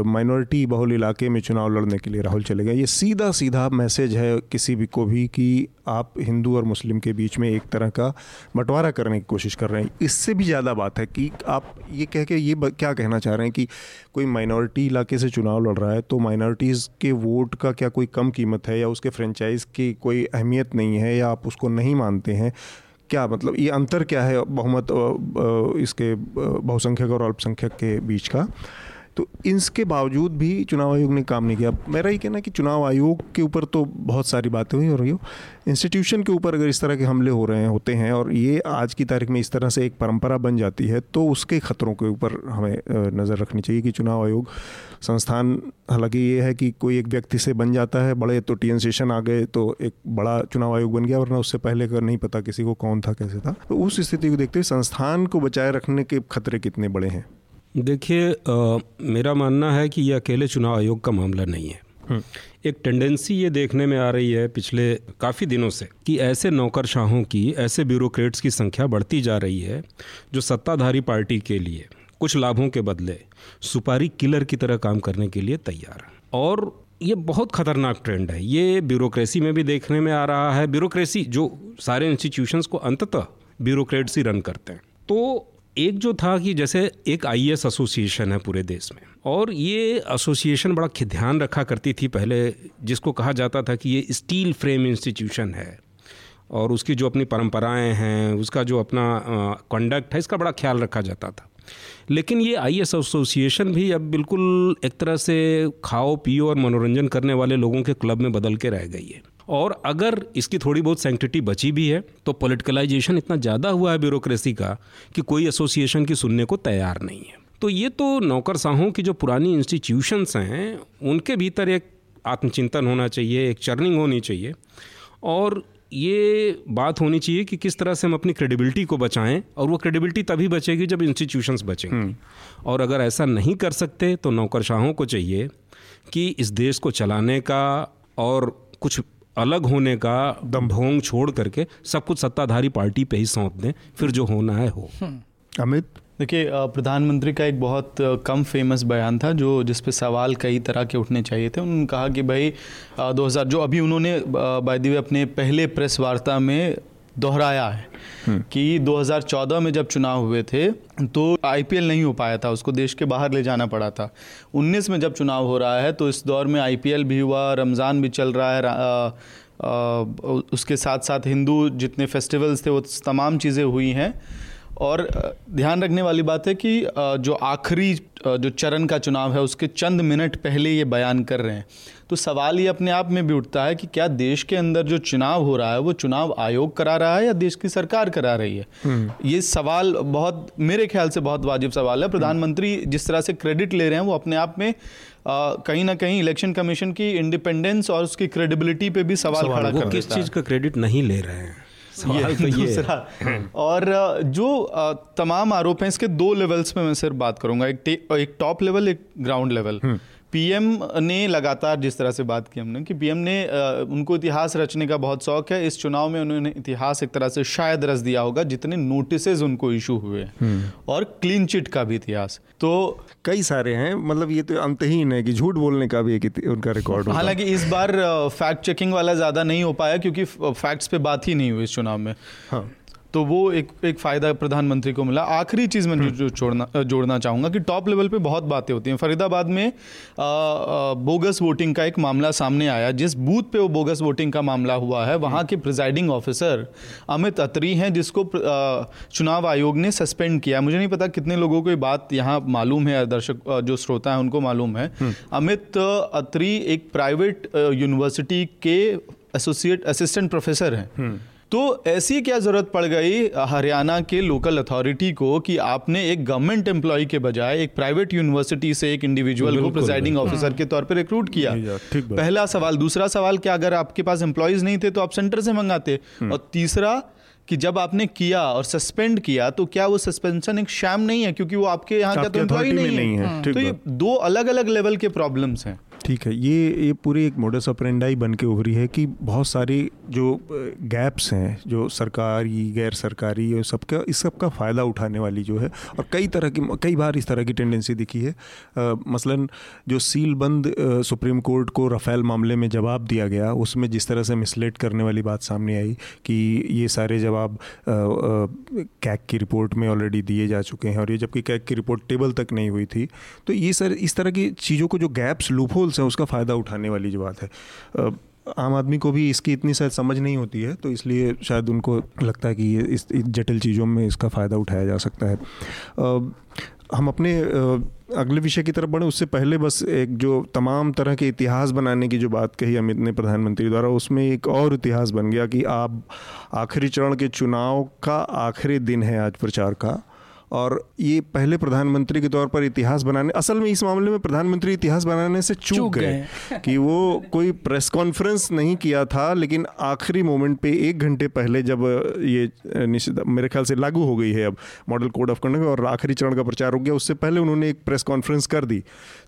माइनॉरिटी बहुल इलाके में चुनाव लड़ने के लिए राहुल चले गए। ये सीधा सीधा मैसेज है किसी भी को भी कि आप हिंदू और मुस्लिम के बीच में एक तरह का बंटवारा करने की कोशिश कर रहे हैं। इससे भी ज़्यादा बात है कि आप ये कह के ये क्या कहना चाह रहे हैं कि कोई माइनॉरिटी इलाके से चुनाव लड़ रहा है तो माइनॉरिटीज़ के वोट का क्या कोई कम कीमत है या उसके फ्रेंचाइज की कोई अहमियत नहीं है या आप उसको नहीं मानते हैं? क्या मतलब ये अंतर क्या है बहुमत इसके बहुसंख्यक और अल्पसंख्यक के बीच का? तो इसके बावजूद भी चुनाव आयोग ने काम नहीं किया। मेरा ये कहना कि चुनाव आयोग के ऊपर तो बहुत सारी बातें हुई हो रही हो। इंस्टीट्यूशन के ऊपर अगर इस तरह के हमले हो रहे हैं, होते हैं और ये आज की तारीख में इस तरह से एक परंपरा बन जाती है तो उसके खतरों के ऊपर हमें नज़र रखनी चाहिए कि चुनाव आयोग संस्थान, हालाँकि ये है कि कोई एक व्यक्ति से बन जाता है, बड़े तो टी सेशन आ गए तो एक बड़ा चुनाव आयोग बन गया, वरना उससे पहले अगर नहीं पता किसी को कौन था, कैसे था। तो उस स्थिति को देखते हुए संस्थान को बचाए रखने के खतरे कितने बड़े हैं? देखिए मेरा मानना है कि ये अकेले चुनाव आयोग का मामला नहीं है। हम्म। एक टेंडेंसी ये देखने में आ रही है पिछले काफ़ी दिनों से कि ऐसे नौकरशाहों की ऐसे ब्यूरोक्रेट्स की संख्या बढ़ती जा रही है जो सत्ताधारी पार्टी के लिए कुछ लाभों के बदले सुपारी किलर की तरह काम करने के लिए तैयार है। और ये बहुत खतरनाक ट्रेंड है। ये ब्यूरोक्रेसी में भी देखने में आ रहा है। ब्यूरोक्रेसी जो सारे इंस्टीट्यूशंस को अंततः ब्यूरोक्रेट्स ही रन करते हैं। तो एक जो था कि जैसे एक आई एसोसिएशन है पूरे देश में। और ये एसोसिएशन बड़ा ध्यान रखा करती थी पहले, जिसको कहा जाता था कि ये स्टील फ्रेम इंस्टीट्यूशन है। और उसकी जो अपनी परंपराएँ हैं, उसका जो अपना कंडक्ट है, इसका बड़ा ख्याल रखा जाता था। लेकिन ये आई एसोसिएशन भी अब बिल्कुल एक तरह से खाओ पियो और मनोरंजन करने वाले लोगों के क्लब में बदल के रह गई है। और अगर इसकी थोड़ी बहुत सेंक्टिटी बची भी है तो पॉलिटिकलाइजेशन इतना ज़्यादा हुआ है ब्यूरोक्रेसी का कि कोई एसोसिएशन की सुनने को तैयार नहीं है। तो ये तो नौकरशाहों की जो पुरानी इंस्टीट्यूशंस हैं उनके भीतर एक आत्मचिंतन होना चाहिए एक चर्निंग होनी चाहिए। और ये बात होनी चाहिए कि किस तरह से हम अपनी क्रेडिबिलिटी को बचाएँ और वो क्रेडिबिलिटी तभी बचेगी जब इंस्टीट्यूशंस बचेंगे। हम्म। और अगर ऐसा नहीं कर सकते तो नौकरशाहों को चाहिए कि इस देश को चलाने का और कुछ अलग होने का दम भोंग छोड़ करके सब कुछ सत्ताधारी पार्टी पे ही सौंप दें फिर जो होना है हो। हम्म। अमित? देखिए प्रधानमंत्री का एक बहुत कम फ़ेमस बयान था जो जिस पे सवाल कई तरह के उठने चाहिए थे। उन्होंने कहा कि भाई 2000 जो अभी उन्होंने बाय दी अपने पहले प्रेस वार्ता में दोहराया है हम्म। कि 2014 में जब चुनाव हुए थे तो आईपीएल नहीं हो पाया था उसको देश के बाहर ले जाना पड़ा था। 19 में जब चुनाव हो रहा है तो इस दौर में आईपीएल भी हुआ रमज़ान भी चल रहा है आ, आ, उसके साथ साथ हिंदू जितने फेस्टिवल्स थे वो तमाम चीज़ें हुई हैं। और ध्यान रखने वाली बात है कि जो आखिरी जो चरण का चुनाव है उसके चंद मिनट पहले ये बयान कर रहे हैं। तो सवाल ये अपने आप में भी उठता है कि क्या देश के अंदर जो चुनाव हो रहा है वो चुनाव आयोग करा रहा है या देश की सरकार करा रही है? हम्म। ये सवाल बहुत मेरे ख्याल से बहुत वाजिब सवाल है। प्रधानमंत्री जिस तरह से क्रेडिट ले रहे हैं वो अपने आप में कहीं ना कहीं इलेक्शन कमीशन की इंडिपेंडेंस और उसकी क्रेडिबिलिटी पे भी सवाल, सवाल खड़ा कर किस चीज़ का क्रेडिट नहीं ले रहे हैं? ये तो दूसरा। और जो तमाम आरोप हैं इसके दो लेवल्स में मैं सिर्फ़ बात करूँगा। एक एक टॉप लेवल एक ग्राउंड लेवल पीएम ने लगातार जिस तरह से बात की हमने कि पीएम ने उनको इतिहास रचने का बहुत शौक है। इस चुनाव में उन्होंने इतिहास एक तरह से शायद रच दिया होगा जितने नोटिस उनको इशू हुए। हम्म। और क्लीन चिट का भी इतिहास। तो कई सारे हैं मतलब ये तो अंतहीन है कि झूठ बोलने का भी एक उनका रिकॉर्ड हालाँकि इस बार फैक्ट चेकिंग वाला ज़्यादा नहीं हो पाया क्योंकि फैक्ट्स पे बात ही नहीं हुई इस चुनाव में। हाँ। तो वो एक एक फ़ायदा प्रधानमंत्री को मिला। आखिरी चीज़ मैं जो, जो छोड़ना जोड़ना चाहूँगा कि टॉप लेवल पे बहुत बातें होती हैं। फरीदाबाद में आ, आ, बोगस वोटिंग का एक मामला सामने आया। जिस बूथ पे वो बोगस वोटिंग का मामला हुआ है वहाँ के प्रिजाइडिंग ऑफिसर अमित अत्री हैं जिसको चुनाव आयोग ने सस्पेंड किया। मुझे नहीं पता कितने लोगों को ये बात यहाँ मालूम है दर्शक जो श्रोता है उनको मालूम है। हम्म। अमित अत्री एक प्राइवेट यूनिवर्सिटी के एसोसिएट असिस्टेंट प्रोफेसर हैं। हम्म। तो ऐसी क्या ज़रूरत पड़ गई हरियाणा के लोकल अथॉरिटी को कि आपने एक गवर्नमेंट एम्प्लॉय के बजाय एक प्राइवेट यूनिवर्सिटी से एक इंडिविजुअल को प्रिजाइडिंग ऑफिसर के तौर पर रिक्रूट किया। पहला सवाल दूसरा सवाल क्या अगर आपके पास एम्प्लॉयज़ नहीं थे तो आप सेंटर से मंगाते। हम्म। और तीसरा कि जब आपने किया और सस्पेंड किया तो क्या वो सस्पेंशन एक शैम नहीं है क्योंकि वो आपके यहाँ का तो एम्प्लॉय नहीं, नहीं है, है। तो ये दो अलग अलग लेवल के प्रॉब्लम्स हैं। ठीक है। ये ये पूरी एक मोडस ऑपरेंडाई बन के उभरी है कि बहुत सारी जो गैप्स हैं जो सरकारी गैर सरकारी और सबका इस सब का फ़ायदा उठाने वाली जो है और कई तरह की कई बार इस तरह की टेंडेंसी दिखी है। आ, मसलन जो सील बंद सुप्रीम कोर्ट को रफ़ेल मामले में जवाब दिया गया उसमें जिस तरह से मिसलेट करने वाली बात सामने आई कि ये सारे जवाब कैक की रिपोर्ट में ऑलरेडी दिए जा चुके हैं और ये जबकि कैक की रिपोर्ट टेबल तक नहीं हुई थी। तो ये सर इस तरह की चीज़ों को जो गैप्स हैं उसका फ़ायदा उठाने वाली जो बात है। आम आदमी को भी इसकी इतनी शायद समझ नहीं होती है तो इसलिए शायद उनको लगता है कि ये इस जटिल चीज़ों में इसका फ़ायदा उठाया जा सकता है। हम अपने अगले विषय की तरफ़ बढ़े, उससे पहले बस एक जो तमाम तरह के इतिहास बनाने की जो बात कही अमित ने प्रधानमंत्री द्वारा, उसमें एक और इतिहास बन गया कि आप आखिरी चरण के चुनाव का आखिरी दिन है आज प्रचार का। और ये पहले प्रधानमंत्री के तौर पर इतिहास बनाने असल में इस मामले में प्रधानमंत्री इतिहास बनाने से चूक गए कि वो कोई प्रेस कॉन्फ्रेंस नहीं किया था लेकिन आखिरी मोमेंट पे एक घंटे पहले जब ये निश्चित मेरे ख्याल से लागू हो गई है अब मॉडल कोड ऑफ़ कंडक्ट और आखिरी चरण का प्रचार हो गया उससे पहले उन्होंने एक प्रेस कॉन्फ्रेंस कर दी।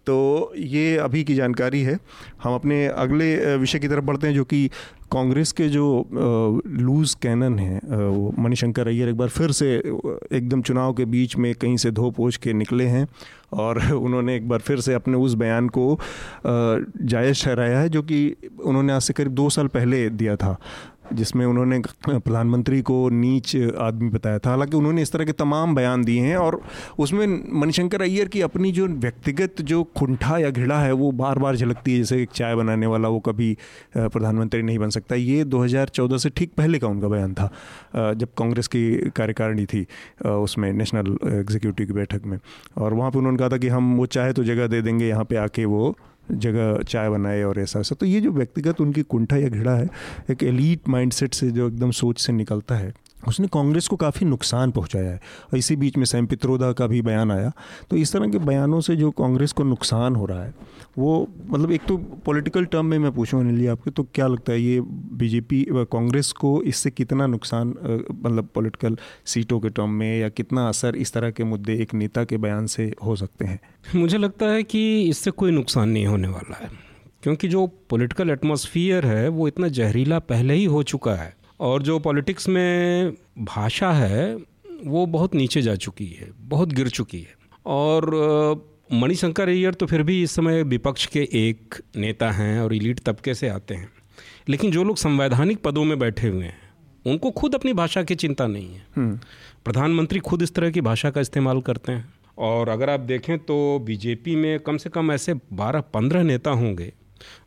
तो ये अभी की जानकारी है। हम अपने अगले विषय की तरफ़ बढ़ते हैं जो कि कांग्रेस के जो लूज कैनन हैं वो मणिशंकर अय्यर एक बार फिर से एकदम चुनाव के बीच में कहीं से धो पोछ के निकले हैं और उन्होंने एक बार फिर से अपने उस बयान को जायज़ ठहराया है जो कि उन्होंने आज से करीब दो साल पहले दिया था। जिसमें उन्होंने प्रधानमंत्री को नीच आदमी बताया था। हालाँकि उन्होंने इस तरह के तमाम बयान दिए हैं और उसमें मणिशंकर अय्यर की अपनी जो व्यक्तिगत जो कुंठा या घिड़ा है, वो बार बार झलकती है, जैसे एक चाय बनाने वाला वो कभी प्रधानमंत्री नहीं बन सकता। ये 2014 से ठीक पहले का उनका बयान था जब कांग्रेस की कार्यकारिणी थी उसमें नेशनल एग्जीक्यूटिव की बैठक में। और वहाँ पर उन्होंने कहा था कि हम वो चाहे तो जगह दे देंगे, यहाँ पर आके वो जगह चाय बनाए और ऐसा ऐसा तो ये जो व्यक्तिगत उनकी कुंठा या घिड़ा है, एक एलीट माइंडसेट से जो एकदम सोच से निकलता है, उसने कांग्रेस को काफ़ी नुकसान पहुँचाया है। और इसी बीच में सैम पित्रोदा का भी बयान आया। तो इस तरह के बयानों से जो कांग्रेस को नुकसान हो रहा है वो मतलब एक तो पॉलिटिकल टर्म में मैं पूछूँ अनिल जी आपके तो क्या लगता है ये बीजेपी कांग्रेस को इससे कितना नुकसान मतलब पॉलिटिकल सीटों के टर्म में या कितना असर इस तरह के मुद्दे एक नेता के बयान से हो सकते हैं? मुझे लगता है कि इससे कोई नुकसान नहीं होने वाला है, क्योंकि जो पॉलिटिकल एटमॉस्फियर है वो इतना जहरीला पहले ही हो चुका है और जो पॉलिटिक्स में भाषा है वो बहुत नीचे जा चुकी है, बहुत गिर चुकी है और मणिशंकर अय्यर तो फिर भी इस समय विपक्ष के एक नेता हैं और इलीट तबके से आते हैं। लेकिन जो लोग संवैधानिक पदों में बैठे हुए हैं उनको खुद अपनी भाषा की चिंता नहीं है। हम्म। प्रधानमंत्री खुद इस तरह की भाषा का इस्तेमाल करते हैं। और अगर आप देखें तो बीजेपी में कम से कम ऐसे बारह पंद्रह नेता होंगे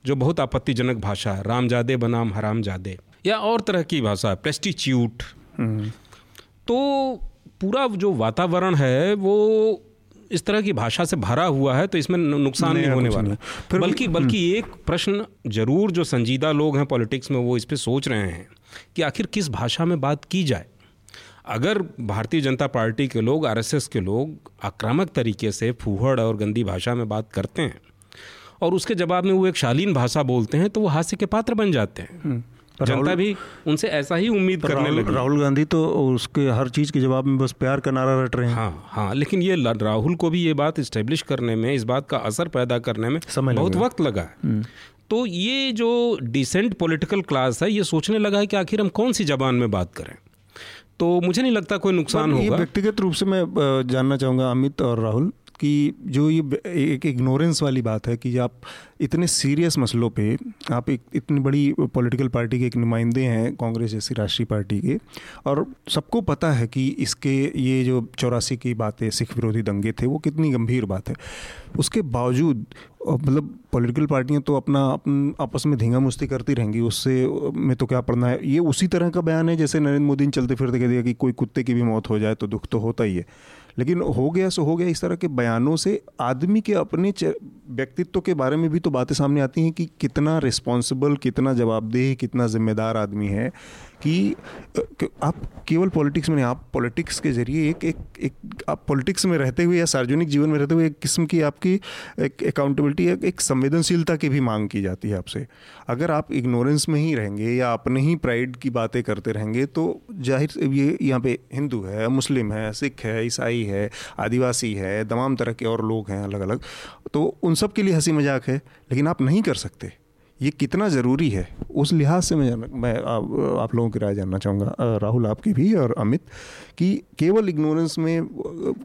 जो बहुत आपत्तिजनक भाषा है रामजादे बनाम हरामजादे या और तरह की भाषा प्रेस्टिच्यूट। तो पूरा जो वातावरण है वो इस तरह की भाषा से भरा हुआ है तो इसमें नुकसान नहीं, नहीं होने वाला फिर बल्कि बल्कि हम्म। एक प्रश्न ज़रूर जो संजीदा लोग हैं पॉलिटिक्स में वो इस पर सोच रहे हैं कि आखिर किस भाषा में बात की जाए अगर भारतीय जनता पार्टी के लोग आरएसएस के लोग आक्रामक तरीके से फूहड़ और गंदी भाषा में बात करते हैं और उसके जवाब में वो एक शालीन भाषा बोलते हैं तो वो हास्य के पात्र बन जाते हैं हम्म। जनता भी उनसे ऐसा ही उम्मीद करने लगी। राहुल गांधी तो उसके हर चीज़ के जवाब में बस प्यार का नारा रट रहे हैं। हाँ हाँ लेकिन ये राहुल को भी ये बात इस्टेब्लिश करने में इस बात का असर पैदा करने में समय बहुत वक्त लगा। है हम्म। तो ये जो डिसेंट पॉलिटिकल क्लास है ये सोचने लगा है कि आखिर हम कौन सी जबान में बात करें। तो मुझे नहीं लगता कोई नुकसान होगा। व्यक्तिगत रूप से मैं जानना चाहूँगा अमित और राहुल। कि जो ये एक इग्नोरेंस वाली बात है कि आप इतने सीरियस मसलों पे, आप एक, इतनी बड़ी पॉलिटिकल पार्टी के एक नुमाइंदे हैं, कांग्रेस जैसी राष्ट्रीय पार्टी के, और सबको पता है कि इसके ये जो चौरासी की बातें, सिख विरोधी दंगे थे, वो कितनी गंभीर बात है। उसके बावजूद मतलब पॉलिटिकल पार्टियाँ तो अपना अपन आपस में धींगा मुस्ती करती रहेंगी, उससे में तो क्या पढ़ना है? ये उसी तरह का बयान है जैसे नरेंद्र मोदी ने चलते फिरते कह दिया कि कोई कुत्ते की भी मौत हो जाए तो दुख तो होता ही है। लेकिन हो गया सो हो गया, इस तरह के बयानों से आदमी के अपने व्यक्तित्व के बारे में भी तो बातें सामने आती हैं कि कितना रिस्पॉन्सिबल कितना जवाबदेह, कितना जिम्मेदार आदमी है। कि आप केवल पॉलिटिक्स में नहीं आप पॉलिटिक्स के ज़रिए एक एक एक आप पॉलिटिक्स में रहते हुए या सार्वजनिक जीवन में रहते हुए एक किस्म की आपकी एक अकाउंटेबिलिटी एक, एक संवेदनशीलता की भी मांग की जाती है आपसे। अगर आप इग्नोरेंस में ही रहेंगे या अपने ही प्राइड की बातें करते रहेंगे तो ज़ाहिर ये यहाँ पे हिंदू है मुस्लिम है सिख है ईसाई है आदिवासी है तमाम तरह के और लोग हैं अलग अलग तो उन सब के लिए हँसी मज़ाक है लेकिन आप नहीं कर सकते। ये कितना ज़रूरी है? उस लिहाज से मैं मैं आप, आप लोगों की राय जानना चाहूँगा। राहुल आपकी भी और अमित कि केवल इग्नोरेंस में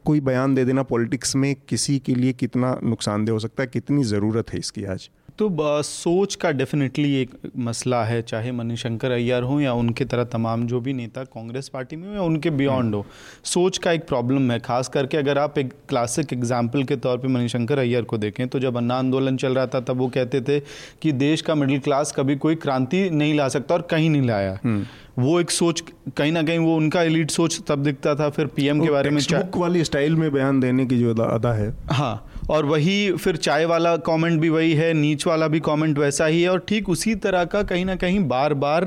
कोई बयान दे देना पॉलिटिक्स में किसी के लिए कितना नुकसानदेह हो सकता है कितनी ज़रूरत है इसकी आज? तो सोच का डेफिनेटली एक मसला है चाहे मणिशंकर अय्यर हो या उनके तरह तमाम जो भी नेता कांग्रेस पार्टी में हो या उनके बियॉन्ड हो सोच का एक प्रॉब्लम है। खास करके अगर आप एक क्लासिक एग्ज़ाम्पल के तौर पर पे मणिशंकर अय्यर को देखें तो जब अन्ना आंदोलन चल रहा था तब वो कहते थे कि देश का मिडिल क्लास कभी कोई क्रांति नहीं ला सकता और कहीं नहीं लाया। हम्म। वो एक सोच कहीं ना कहीं वो उनका एलिट सोच तब दिखता था फिर पीएम के बारे में वाली स्टाइल में बयान देने की जो अदा है। हाँ। और वही फिर चाय वाला कमेंट भी वही है नीच वाला भी कमेंट वैसा ही है और ठीक उसी तरह का कहीं ना कहीं बार बार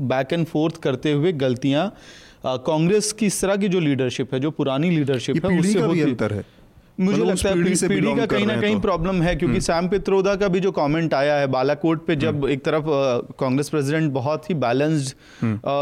बैक एंड फोर्थ करते हुए गलतियाँ कांग्रेस की इस तरह की जो लीडरशिप है जो पुरानी लीडरशिप है उससे होती है। मुझे मतलब लगता है पीढ़ी का कहीं ना कहीं प्रॉब्लम है क्योंकि सैम हम्म। पित्रोदा का भी जो कमेंट आया है बालाकोट पे जब हम्म। एक तरफ़ कांग्रेस प्रेसिडेंट बहुत ही बैलेंस्ड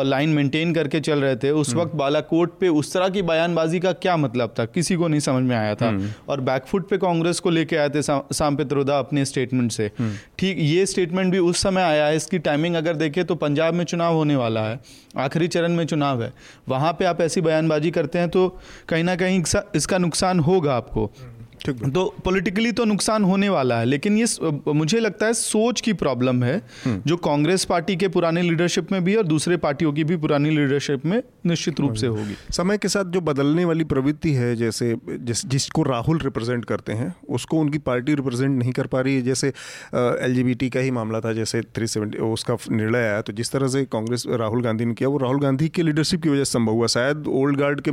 लाइन मेंटेन करके चल रहे थे उस हम्म। वक्त बालाकोट पे उस तरह की बयानबाजी का क्या मतलब था? किसी को नहीं समझ में आया था। और बैकफुट पे कांग्रेस को लेके आए थे सैम पित्रोदा अपने स्टेटमेंट से। ठीक ये स्टेटमेंट भी उस समय आया है इसकी टाइमिंग अगर देखें तो पंजाब में चुनाव होने वाला है आखिरी चरण में चुनाव है। वहाँ पे आप ऐसी बयानबाजी करते हैं तो कहीं ना कहीं इसका नुकसान होगा आपको। mm. तो पॉलिटिकली तो नुकसान होने वाला है लेकिन ये मुझे लगता है सोच की प्रॉब्लम है हम्म। जो कांग्रेस पार्टी के पुराने लीडरशिप में भी और दूसरे पार्टियों की भी पुरानी लीडरशिप में निश्चित रूप से होगी। समय के साथ जो बदलने वाली प्रवृत्ति है जैसे जिस जिसको राहुल रिप्रेजेंट करते हैं उसको उनकी पार्टी रिप्रेजेंट नहीं कर पा रही है। जैसे एलजीबीटी का ही मामला था जैसे थ्री उसका निर्णय आया तो जिस तरह से कांग्रेस राहुल गांधी ने किया वो राहुल गांधी के लीडरशिप की वजह से संभव हुआ। शायद ओल्ड गार्ड के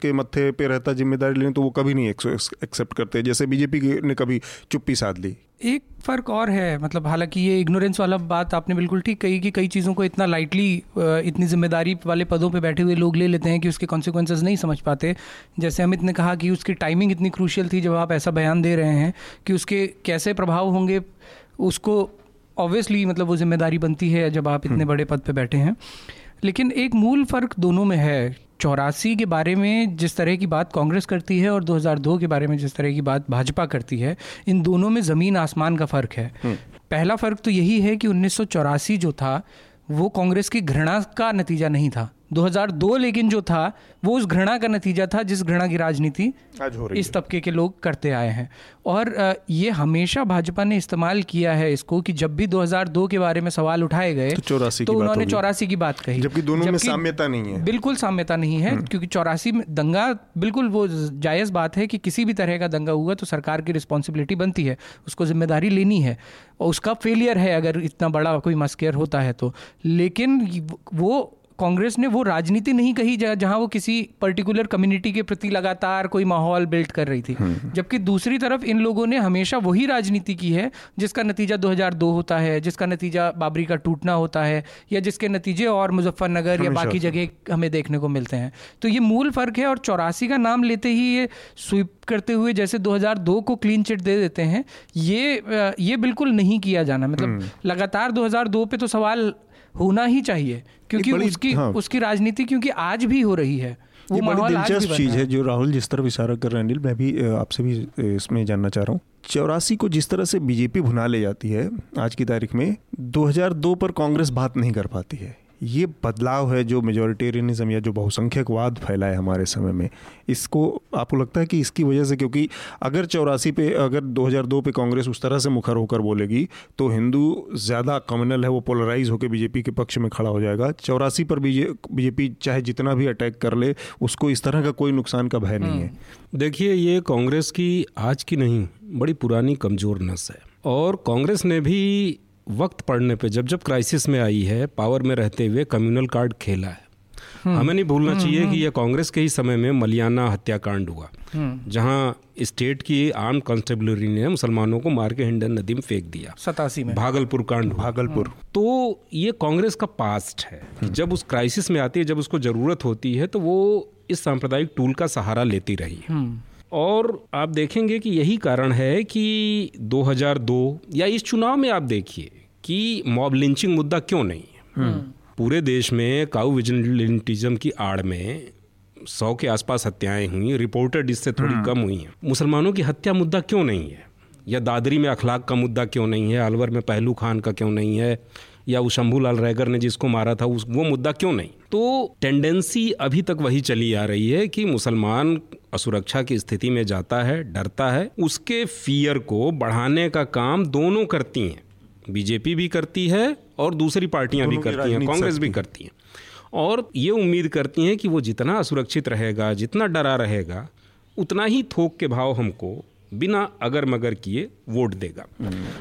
के मत्थे पे रहता ज़िम्मेदारी लेने तो वो कभी नहीं एक्सेप्ट एक्सेप्ट करते हैं जैसे बीजेपी ने कभी चुप्पी साध ली। एक फ़र्क और है मतलब हालाँकि ये इग्नोरेंस वाला बात आपने बिल्कुल ठीक कही कि कई चीज़ों को इतना लाइटली इतनी ज़िम्मेदारी वाले पदों पे बैठे हुए लोग ले लेते हैं कि उसके कॉन्सिक्वेंसेस नहीं समझ पाते। जैसे अमित ने कहा कि उसकी टाइमिंग इतनी क्रूशियल थी जब आप ऐसा बयान दे रहे हैं कि उसके कैसे प्रभाव होंगे उसको ऑब्वियसली मतलब वो ज़िम्मेदारी बनती है जब आप इतने हम्म। बड़े पद पर बैठे हैं। लेकिन एक मूल फ़र्क दोनों में है चौरासी के बारे में जिस तरह की बात कांग्रेस करती है और 2002 के बारे में जिस तरह की बात भाजपा करती है इन दोनों में ज़मीन आसमान का फ़र्क है हम्म। पहला फ़र्क तो यही है कि उन्नीस सौ चौरासी जो था वो कांग्रेस की घृणा का नतीजा नहीं था 2002 लेकिन जो था वो उस घृणा का नतीजा था जिस घृणा की राजनीति इस तबके के लोग करते आए हैं। और ये हमेशा भाजपा ने इस्तेमाल किया है इसको कि जब भी 2002 के बारे में सवाल उठाए गए तो, चौरासी तो उन्होंने चौरासी की बात कही। जबकि दोनों जबकि में साम्यता नहीं है। बिल्कुल साम्यता नहीं है हम्म। क्योंकि चौरासी में दंगा बिल्कुल वो जायज़ बात है कि किसी भी तरह का दंगा हुआ तो सरकार की रिस्पॉन्सिबिलिटी बनती है उसको ज़िम्मेदारी लेनी है। और उसका फेलियर है अगर इतना बड़ा कोई मस्केयर होता है तो। लेकिन वो कांग्रेस ने वो राजनीति नहीं कही जहाँ वो किसी पर्टिकुलर कम्युनिटी के प्रति लगातार कोई माहौल बिल्ड कर रही थी हम्म। जबकि दूसरी तरफ़ इन लोगों ने हमेशा वही राजनीति की है जिसका नतीजा 2002 होता है जिसका नतीजा बाबरी का टूटना होता है या जिसके नतीजे और मुजफ्फरनगर या बाकी जगह हमें देखने को मिलते हैं तो ये मूल फ़र्क है और चौरासी का नाम लेते ही ये स्वीप करते हुए जैसे 2002 को क्लीन चिट दे देते हैं ये ये बिल्कुल नहीं किया जाना मतलब हम्म। लगातार 2002 पे तो सवाल होना ही चाहिए क्योंकि उसकी हाँ। उसकी राजनीति क्योंकि आज भी हो रही है। वो बड़ी दिलचस्प चीज़ है। जो राहुल जिस तरफ़ इशारा कर रहे हैं अनिल मैं भी आपसे भी इसमें जानना चाह रहा हूँ। चौरासी को जिस तरह से बीजेपी भुना ले जाती है आज की तारीख में 2002 पर कांग्रेस बात नहीं कर पाती है। ये बदलाव है जो मेजोरिटेरियनिज्म या जो बहुसंख्यकवाद फैला है हमारे समय में। इसको आपको लगता है कि इसकी वजह से क्योंकि अगर चौरासी पे, अगर 2002 पे कांग्रेस उस तरह से मुखर होकर बोलेगी तो हिंदू ज़्यादा कम्युनल है, वो पोलराइज होकर बीजेपी के पक्ष में खड़ा हो जाएगा। चौरासी पर बीजेपी चाहे जितना भी अटैक कर ले, उसको इस तरह का कोई नुकसान का भय नहीं है। हम्म। देखिए, ये कांग्रेस की आज की नहीं, बड़ी पुरानी कमज़ोर नस है। और कांग्रेस ने भी वक्त पड़ने पे जब जब क्राइसिस में आई है पावर में रहते हुए कम्युनल कार्ड खेला है। हम्म। हमें नहीं भूलना हम्म, चाहिए कि हम्म। यह कांग्रेस के ही समय में मलियाना हत्याकांड हुआ। जहाँ स्टेट की आर्म कांस्टेबलरी ने मुसलमानों को मार के हिंडन नदी में फेंक दिया। सतासी में। भागलपुर कांड भागलपुर। तो ये कांग्रेस का पास्ट है जब उस क्राइसिस में आती है जब उसको ज़रूरत होती है तो वो इस सांप्रदायिक टूल का सहारा लेती रही है। और आप देखेंगे कि यही कारण है कि 2002 या इस चुनाव में आप देखिए कि मॉब लिंचिंग मुद्दा क्यों नहीं है। हम्म। पूरे देश में काउ विजिलेंटिज्म की आड़ में सौ के आसपास हत्याएँ हुई रिपोर्टेड इससे थोड़ी हम्म। कम हुई हैं। मुसलमानों की हत्या मुद्दा क्यों नहीं है? या दादरी में अखलाक का मुद्दा क्यों नहीं है? अलवर में पहलू खान का क्यों नहीं है? या उस शंभू लाल रैगर ने जिसको मारा था उस वो मुद्दा क्यों नहीं? तो टेंडेंसी अभी तक वही चली आ रही है कि मुसलमान असुरक्षा की स्थिति में जाता है डरता है। उसके फियर को बढ़ाने का काम दोनों करती हैं। बीजेपी भी करती है और दूसरी पार्टियाँ भी करती हैं कांग्रेस भी करती हैं। और ये उम्मीद करती हैं कि वो जितना असुरक्षित रहेगा जितना डरा रहेगा उतना ही थोक के भाव हमको बिना अगर मगर किए वोट देगा।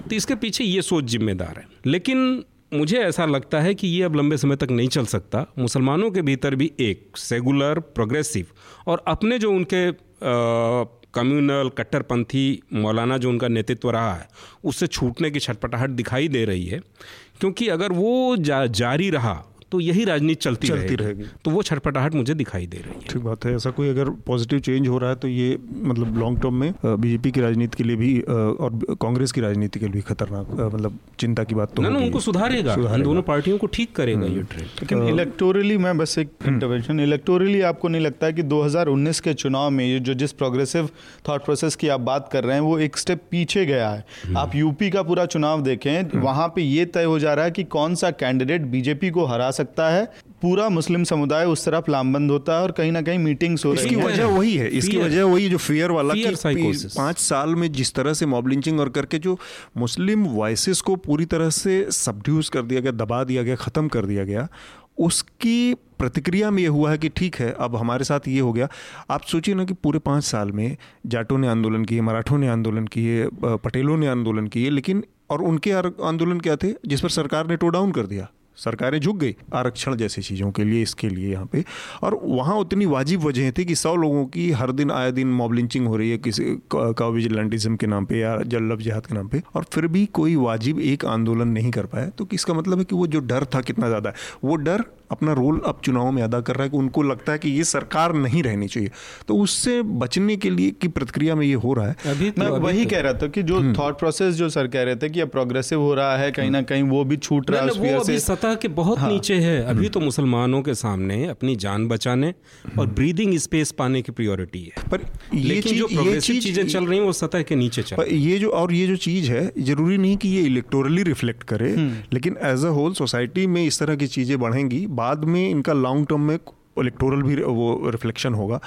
तो इसके पीछे ये सोच जिम्मेदार है। लेकिन मुझे ऐसा लगता है कि ये अब लंबे समय तक नहीं चल सकता। मुसलमानों के भीतर भी एक सेगुलर प्रोग्रेसिव और अपने जो उनके कम्युनल कट्टरपंथी मौलाना जो उनका नेतृत्व रहा है उससे छूटने की छटपटाहट दिखाई दे रही है। क्योंकि अगर वो जा, जारी रहा तो यही राजनीति चलती, चलती रहेगी। तो वो छटपटाहट मुझे दिखाई दे रही है। ठीक बात है ऐसा कोई अगर पॉजिटिव चेंज हो रहा है तो ये मतलब लॉन्ग टर्म में बीजेपी की राजनीति के लिए भी और कांग्रेस की राजनीति के लिए भी खतरनाक मतलब चिंता की बात तो ना उनको सुधारेगा। दोनों पार्टियों को ठीक करेगा ये ट्रेंड हम्म। लेकिन इलेक्टोरली मैं बस एक इंटरवेंशन हम्म। इलेक्टोरली आपको नहीं लगता है कि 2019 के चुनाव में ये जो जिस प्रोग्रेसिव थॉट प्रोसेस की आप बात कर रहे हैं वो एक स्टेप पीछे गया है? हम्म। आप यूपी का पूरा चुनाव देखें वहाँ पे ये तय हो जा रहा है कि कौन सा कैंडिडेट बीजेपी को हरा सकता है। पूरा मुस्लिम समुदाय उस तरफ़ लामबंद होता है और कहीं ना कहीं मीटिंग्स हो इसकी वजह वही है इसकी वजह वही जो फियर वाला कि पाँच साल में जिस तरह से मॉब लिंचिंग और करके जो मुस्लिम वॉइसेस को पूरी तरह से सबड्यूस कर दिया गया दबा दिया गया ख़त्म कर दिया गया उसकी प्रतिक्रिया में ये हुआ है कि ठीक है अब हमारे साथ ये हो गया। आप सोचिए ना कि पूरे पाँच साल में जाटों ने आंदोलन किए मराठों ने आंदोलन किए पटेलों ने आंदोलन किए लेकिन और उनके आंदोलन क्या थे? जिस पर सरकार ने टो डाउन कर दिया। सरकारें झुक गई आरक्षण जैसी चीज़ों के लिए, इसके लिए यहाँ पे। और वहाँ उतनी वाजिब वजह थी कि सौ लोगों की हर दिन आए दिन मॉब लिंचिंग हो रही है किसी का विजिलेंटिज्म के नाम पे या जल्लब जहाद के नाम पे। और फिर भी कोई वाजिब एक आंदोलन नहीं कर पाया। तो इसका मतलब है कि वो जो डर था कितना ज़्यादा है वो डर अपना रोल अब चुनाव में अदा कर रहा है कि उनको लगता है कि ये सरकार नहीं रहनी चाहिए। तो उससे बचने के लिए की प्रतिक्रिया में ये हो रहा है। अभी तो, मैं अभी वही तो, कह रहा था कि जो थॉट हम्म। प्रोसेस जो सर कह रहे थे कि अब प्रोग्रेसिव हो रहा है कहीं ना कहीं वो भी छूट रहा है वो अभी सतह के बहुत हाँ, नीचे है। अभी हम्म। तो मुसलमानों के सामने अपनी जान बचाने और ब्रीदिंग स्पेस पाने की प्रियोरिटी है। पर ये चीज़ जो प्रोग्रेसिव चीज़ें चल रही हैं वो सतह के नीचे चल ये जो और ये जो चीज़ है ज़रूरी नहीं कि ये इलेक्टोरली रिफ्लेक्ट करे हम्म। लेकिन एज अ होल सोसाइटी में इस तरह की चीज़ें बढ़ेंगी बाद में इनका लॉन्ग टर्म में इलेक्टोरल भी वो रिफ्लेक्शन होगा।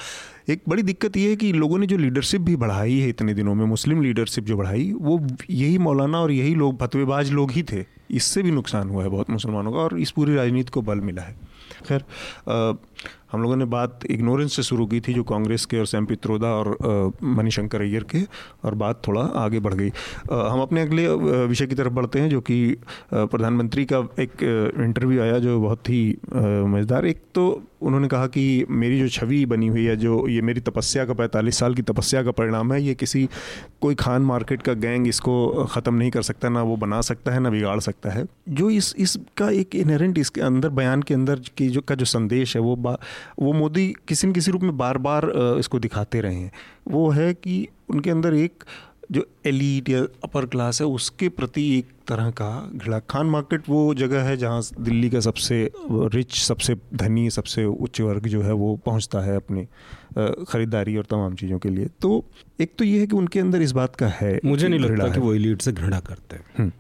एक बड़ी दिक्कत ये है कि लोगों ने जो लीडरशिप भी बढ़ाई है इतने दिनों में मुस्लिम लीडरशिप जो बढ़ाई, वो यही मौलाना और यही लोग, फतवेबाज लोग ही थे। इससे भी नुकसान हुआ है बहुत मुसलमानों का और इस पूरी राजनीति को बल मिला है। खैर हम लोगों ने बात इग्नोरेंस से शुरू की थी जो कांग्रेस के और सैम पित्रोदा और मनीशंकर अय्यर के, और बात थोड़ा आगे बढ़ गई। हम अपने अगले विषय की तरफ़ बढ़ते हैं जो कि प्रधानमंत्री का एक इंटरव्यू आया जो बहुत ही मज़ेदार। एक तो उन्होंने कहा कि मेरी जो छवि बनी हुई है, जो ये मेरी तपस्या का पैंतालीस साल की तपस्या का परिणाम है, ये किसी कोई खान मार्केट का गैंग इसको ख़त्म नहीं कर सकता, ना वो बना सकता है, ना बिगाड़ सकता है। जो इस, इसका एक इनहेरेंट इसके अंदर, बयान के अंदर की जो, का जो संदेश है, वो वो मोदी किसी न किसी रूप में बार बार इसको दिखाते रहे हैं। वो है कि उनके अंदर एक जो एलिट या अपर क्लास है उसके प्रति एक तरह का घिड़ा खान मार्केट वो जगह है जहाँ दिल्ली का सबसे रिच सबसे धनी सबसे उच्च वर्ग जो है वो पहुँचता है अपनी ख़रीदारी और तमाम चीज़ों के लिए तो एक तो ये है कि उनके अंदर इस बात का है मुझे नहीं लगता कि वो एलिट से घृणा करते हैं हम्म।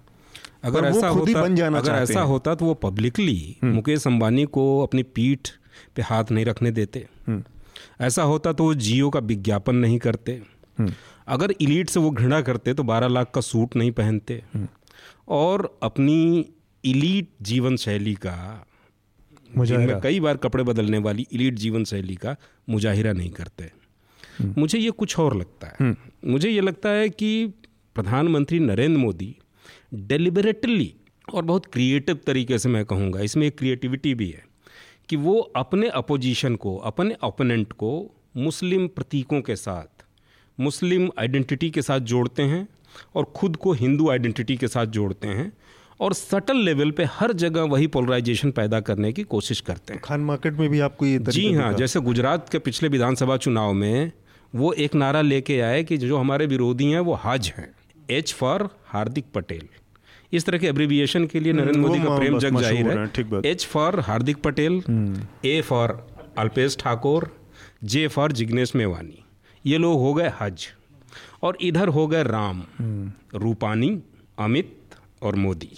अगर ऐसा होता बन जाना अगर ऐसा होता तो वो पब्लिकली हम्म। मुकेश अंबानी को अपनी पीठ पे हाथ नहीं रखने देते हम्म। ऐसा होता तो वो जियो का विज्ञापन नहीं करते। अगर इलीट से वो घृणा करते तो बारह लाख का सूट नहीं पहनते। हम्म। और अपनी इलीट जीवन शैली का मुझे कई बार कपड़े बदलने वाली इलीट जीवन शैली का मुजाहिरा नहीं करते। मुझे ये कुछ और लगता है। मुझे ये लगता है कि प्रधानमंत्री नरेंद्र मोदी डेलिबरेटली और बहुत क्रिएटिव तरीके से मैं कहूँगा इसमें एक क्रिएटिविटी भी है कि वो अपने अपोजिशन को अपने ओपोनेंट को मुस्लिम प्रतीकों के साथ मुस्लिम आइडेंटिटी के साथ जोड़ते हैं और ख़ुद को हिंदू आइडेंटिटी के साथ जोड़ते हैं और सटल लेवल पे हर जगह वही पोलराइजेशन पैदा करने की कोशिश करते हैं। खान मार्केट में भी आपको ये जी हाँ जैसे गुजरात के पिछले विधानसभा चुनाव में वो एक नारा लेके आए कि जो हमारे विरोधी हैं वो हज हैं। H for Hardik Patel. इस तरह के एब्रीविएशन के लिए नरेंद्र मोदी का प्रेम जग ज़ाहिर है। H for Hardik Patel A for Alpesh Thakor J for Jignesh Mevani. ये लोग हो गए हज और इधर हो गए राम। रूपानी अमित और मोदी।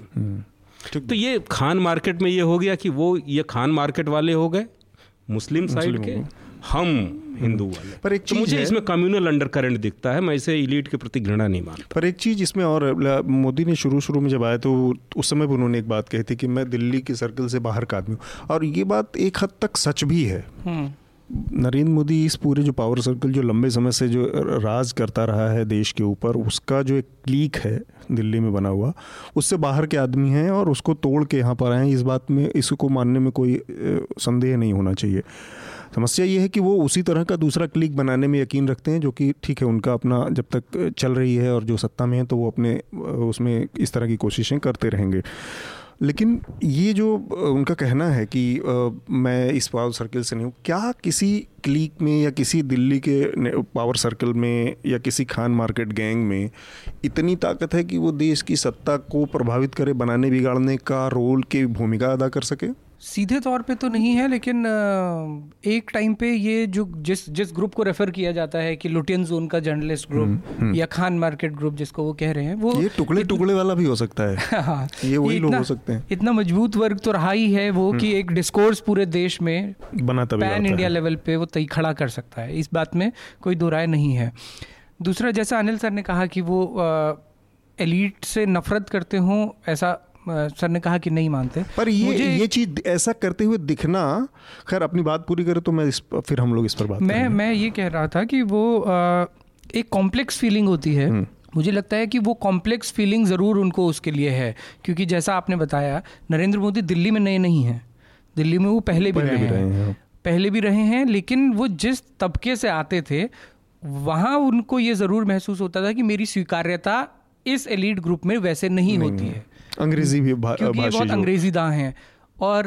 तो ये खान मार्केट में ये हो गया कि वो ये खान मार्केट वाले हो गए मुस्लिम साइड के हम हिंदू वाले पर एक तो मुझे इसमें कम्युनल अंडर करंट दिखता है मैं इसे इलीट के प्रति घृणा नहीं मानता पर एक चीज़ इसमें और मोदी ने शुरू शुरू में जब आया तो उस समय भी उन्होंने एक बात कही थी कि मैं दिल्ली के सर्कल से बाहर का आदमी हूँ और ये बात एक हद तक सच भी है हम्म। नरेंद्र मोदी इस पूरे जो पावर सर्कल जो लंबे समय से जो राज करता रहा है देश के ऊपर, उसका जो एक क्लीक है दिल्ली में बना हुआ, उससे बाहर के आदमी हैं और उसको तोड़ के यहाँ पर आए इस बात में, इसको मानने में कोई संदेह नहीं होना चाहिए। समस्या ये है कि वो उसी तरह का दूसरा क्लिक बनाने में यकीन रखते हैं, जो कि ठीक है, उनका अपना जब तक चल रही है और जो सत्ता में है तो वो अपने उसमें इस तरह की कोशिशें करते रहेंगे। लेकिन ये जो उनका कहना है कि आ, मैं इस पावर सर्कल से नहीं हूँ क्या किसी क्लीक में या किसी दिल्ली के पावर सर्कल में या किसी खान मार्केट गैंग में इतनी ताकत है कि वो देश की सत्ता को प्रभावित करे बनाने बिगाड़ने का रोल की भूमिका अदा कर सके? सीधे तौर पे तो नहीं है लेकिन एक टाइम पे ये जो जिस जिस ग्रुप को रेफर किया जाता है कि लुटियन जोन का जर्नलिस्ट ग्रुप हम्म, हम्म। या खान मार्केट ग्रुप जिसको वो कह रहे हैं वो ये टुकड़े टुकड़े वाला भी हो सकता है। हाँ ये वही लोग हो सकते हैं। इतना मज़बूत वर्ग तो रहा ही है वो कि हम्म। एक डिस्कोर्स पूरे देश में बनाता पैन इंडिया लेवल पे वो तय खड़ा कर सकता है। इस बात में कोई दो राय नहीं है। दूसरा जैसा अनिल सर ने कहा कि वो एलिट से नफरत करते हों ऐसा सर ने कहा कि नहीं मानते। पर ये मुझे ये चीज़ ऐसा करते हुए दिखना खैर अपनी बात पूरी करें तो मैं इस फिर हम लोग इस पर बात मैं मैं ये कह रहा था कि वो आ, एक कॉम्प्लेक्स फीलिंग होती है। हम्म। मुझे लगता है कि वो कॉम्प्लेक्स फीलिंग ज़रूर उनको उसके लिए है। क्योंकि जैसा आपने बताया नरेंद्र मोदी दिल्ली में नए नहीं हैं। दिल्ली में वो पहले भी रहे भी रहे हैं हैं। पहले भी रहे हैं लेकिन वो जिस तबके से आते थे वहाँ उनको ये ज़रूर महसूस होता था कि मेरी स्वीकार्यता इस एलीट ग्रुप में वैसे नहीं होती है। अंग्रेज़ी भी भा, क्योंकि ये बहुत अंग्रेज़ी दां हैं। और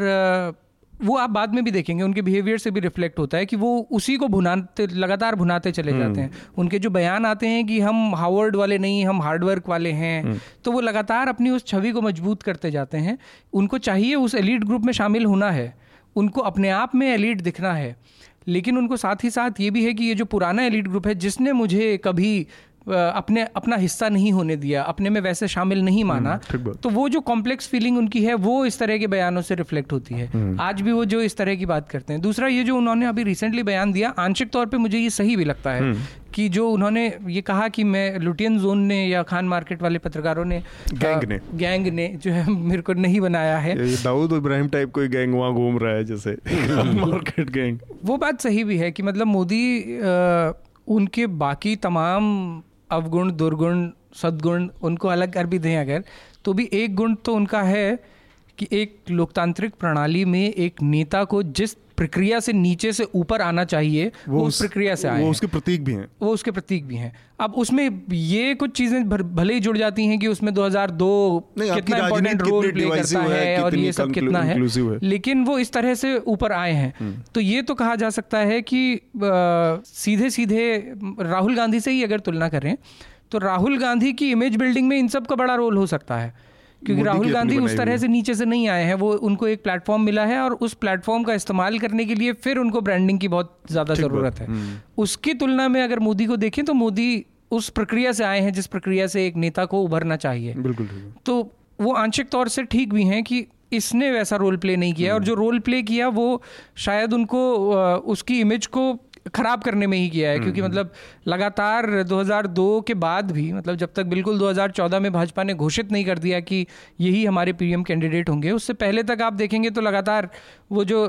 वो आप बाद में भी देखेंगे उनके बिहेवियर से भी रिफ्लेक्ट होता है कि वो उसी को भुनाते लगातार भुनाते चले हम्म। जाते हैं। उनके जो बयान आते हैं कि हम हार्वर्ड वाले नहीं हम हार्डवर्क वाले हैं हम्म। तो वो लगातार अपनी उस छवि को मज़बूत करते जाते हैं। उनको चाहिए उस एलीट ग्रुप में शामिल होना है। उनको अपने आप में एलीट दिखना है। लेकिन उनको साथ ही साथ ये भी है कि ये जो पुराना एलीट ग्रुप है जिसने मुझे कभी अपने अपना हिस्सा नहीं होने दिया अपने में वैसे शामिल नहीं माना हम्म, तो वो जो कॉम्प्लेक्स फीलिंग उनकी है वो इस तरह के बयानों से रिफ्लेक्ट होती है हम्म। आज भी वो जो इस तरह की बात करते हैं दूसरा ये जो उन्होंने अभी रिसेंटली बयान दिया आंशिक तौर पर मुझे ये सही भी लगता है हम्म। कि जो उन्होंने ये कहा कि मैं लुटियन जोन ने या खान मार्केट वाले पत्रकारों ने गैंग ने। गैंग ने जो है मेरे को नहीं बनाया है दाऊद इब्राहिम टाइप कोई गैंग वहाँ घूम रहा है जैसे मार्केट गैंग वो बात सही भी है कि मतलब मोदी उनके बाकी तमाम अवगुण, दुर्गुण, सद्गुण, उनको अलग कर भी दें अगर तो भी एक गुण तो उनका है कि एक लोकतांत्रिक प्रणाली में एक नेता को जिस प्रक्रिया से नीचे से ऊपर आना चाहिए वो, उस प्रक्रिया से आए वो उसके प्रतीक भी हैं। वो उसके प्रतीक भी हैं। अब उसमें ये कुछ चीज़ें भले ही जुड़ जाती हैं कि उसमें 2002 नहीं, आपकी कितना इंपॉर्टेंट रोल प्ले करता है, है और ये सब कितना है। है। लेकिन वो इस तरह से ऊपर आए हैं। तो ये तो कहा जा सकता है कि सीधे सीधे राहुल गांधी से ही अगर तुलना करें तो राहुल गांधी की इमेज बिल्डिंग में इन सब का बड़ा रोल हो सकता है। क्योंकि राहुल गांधी उस तरह से नीचे से नहीं आए हैं वो उनको एक प्लेटफॉर्म मिला है और उस प्लेटफॉर्म का इस्तेमाल करने के लिए फिर उनको ब्रांडिंग की बहुत ज़्यादा ज़रूरत है। हम्म। उसकी तुलना में अगर मोदी को देखें तो मोदी उस प्रक्रिया से आए हैं जिस प्रक्रिया से एक नेता को उभरना चाहिए। बिल्कुल तो वो आंशिक तौर से ठीक भी हैं कि इसने वैसा रोल प्ले नहीं किया और जो रोल प्ले किया वो शायद उनको उसकी इमेज को खराब करने में ही किया है क्योंकि मतलब लगातार 2002 के बाद भी मतलब जब तक बिल्कुल 2014 में भाजपा ने घोषित नहीं कर दिया कि यही हमारे पीएम कैंडिडेट होंगे उससे पहले तक आप देखेंगे तो लगातार वो जो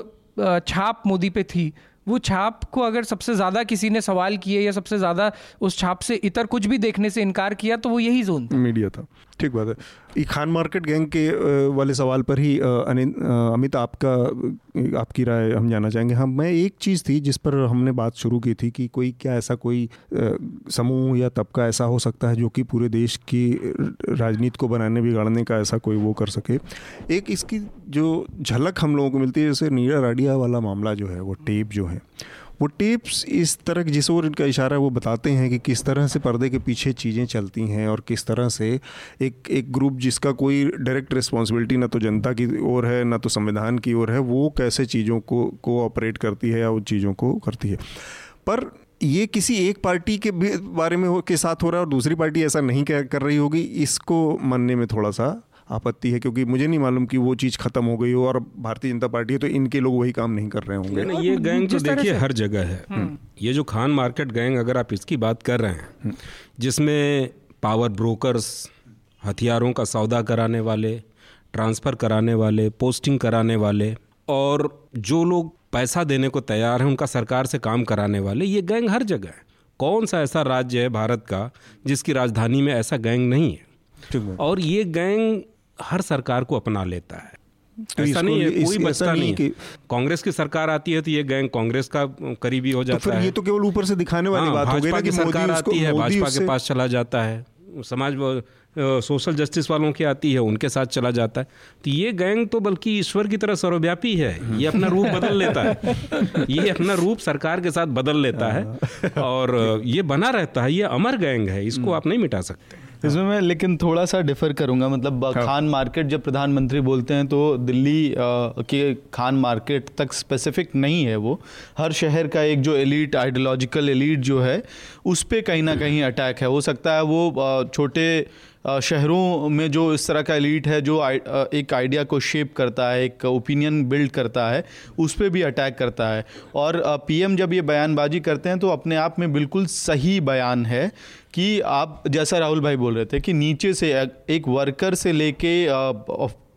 छाप मोदी पे थी वो छाप को अगर सबसे ज़्यादा किसी ने सवाल किए या सबसे ज़्यादा उस छाप से इतर कुछ भी देखने से इनकार किया तो वो यही जोन था। मीडिया था। ठीक बात है। ये खान मार्केट गैंग के वाले सवाल पर ही अमित, आपका, आपकी राय हम जानना चाहेंगे। हाँ मैं एक चीज़ थी जिस पर हमने बात शुरू की थी कि कोई क्या ऐसा कोई समूह या तबका ऐसा हो सकता है जो कि पूरे देश की राजनीति को बनाने, बिगाड़ने का ऐसा कोई वो कर सके। एक इसकी जो झलक हम लोगों को मिलती है, जैसे नीरा राडिया वाला मामला जो है, वो टेप जो है वो टिप्स इस तरह जिस ओर इनका इशारा है वो बताते हैं कि किस तरह से पर्दे के पीछे चीज़ें चलती हैं और किस तरह से एक एक ग्रुप जिसका कोई डायरेक्ट रिस्पॉन्सिबिलिटी ना तो जनता की ओर है ना तो संविधान की ओर है वो कैसे चीज़ों को कोऑपरेट करती है या उन चीज़ों को करती है। पर ये किसी एक पार्टी के बारे में हो, के साथ हो रहा है और दूसरी पार्टी ऐसा नहीं कर रही होगी इसको मानने में थोड़ा सा आपत्ति है क्योंकि मुझे नहीं मालूम कि वो चीज़ खत्म हो गई हो और भारतीय जनता पार्टी है तो इनके लोग वही काम नहीं कर रहे होंगे। नहीं, ये गैंग तो देखिए हर जगह है। ये जो खान मार्केट गैंग अगर आप इसकी बात कर रहे हैं जिसमें पावर ब्रोकर्स हथियारों का सौदा कराने वाले ट्रांसफ़र कराने वाले पोस्टिंग कराने वाले और जो लोग पैसा देने को तैयार हैं उनका सरकार से काम कराने वाले ये गैंग हर जगह है। कौन सा ऐसा राज्य है भारत का जिसकी राजधानी में ऐसा गैंग नहीं है? और ये गैंग हर सरकार को अपना लेता है। तो ऐसा नहीं है कोई बचता नहीं नहीं है कांग्रेस की सरकार आती है तो ये गैंग कांग्रेस का करीबी हो तो जाता फिर है। ये तो केवल ऊपर से दिखाने वाली हाँ, बात हो गई ना की सरकार आती है भाजपा के पास चला जाता है। समाज सोशल जस्टिस वालों की आती है उनके साथ चला जाता है। तो ये गैंग तो बल्कि ईश्वर की तरह सर्वव्यापी है। ये अपना रूप बदल लेता है। ये अपना रूप सरकार के साथ बदल लेता है। और ये बना रहता है ये अमर गैंग है इसको आप नहीं मिटा सकते। इसमें मैं लेकिन थोड़ा सा डिफर करूँगा। मतलब खान मार्केट जब प्रधानमंत्री बोलते हैं तो दिल्ली के खान मार्केट तक स्पेसिफिक नहीं है वो। हर शहर का एक जो एलीट आइडियोलॉजिकल एलीट जो है उस पर कहीं ना कहीं अटैक है। हो सकता है वो छोटे शहरों में जो इस तरह का एलीट है जो एक आइडिया को शेप करता है एक ओपिनियन बिल्ड करता है उस पर भी अटैक करता है। और पीएम जब ये बयानबाजी करते हैं तो अपने आप में बिल्कुल सही बयान है। कि आप, जैसा राहुल भाई बोल रहे थे कि नीचे से एक वर्कर से लेके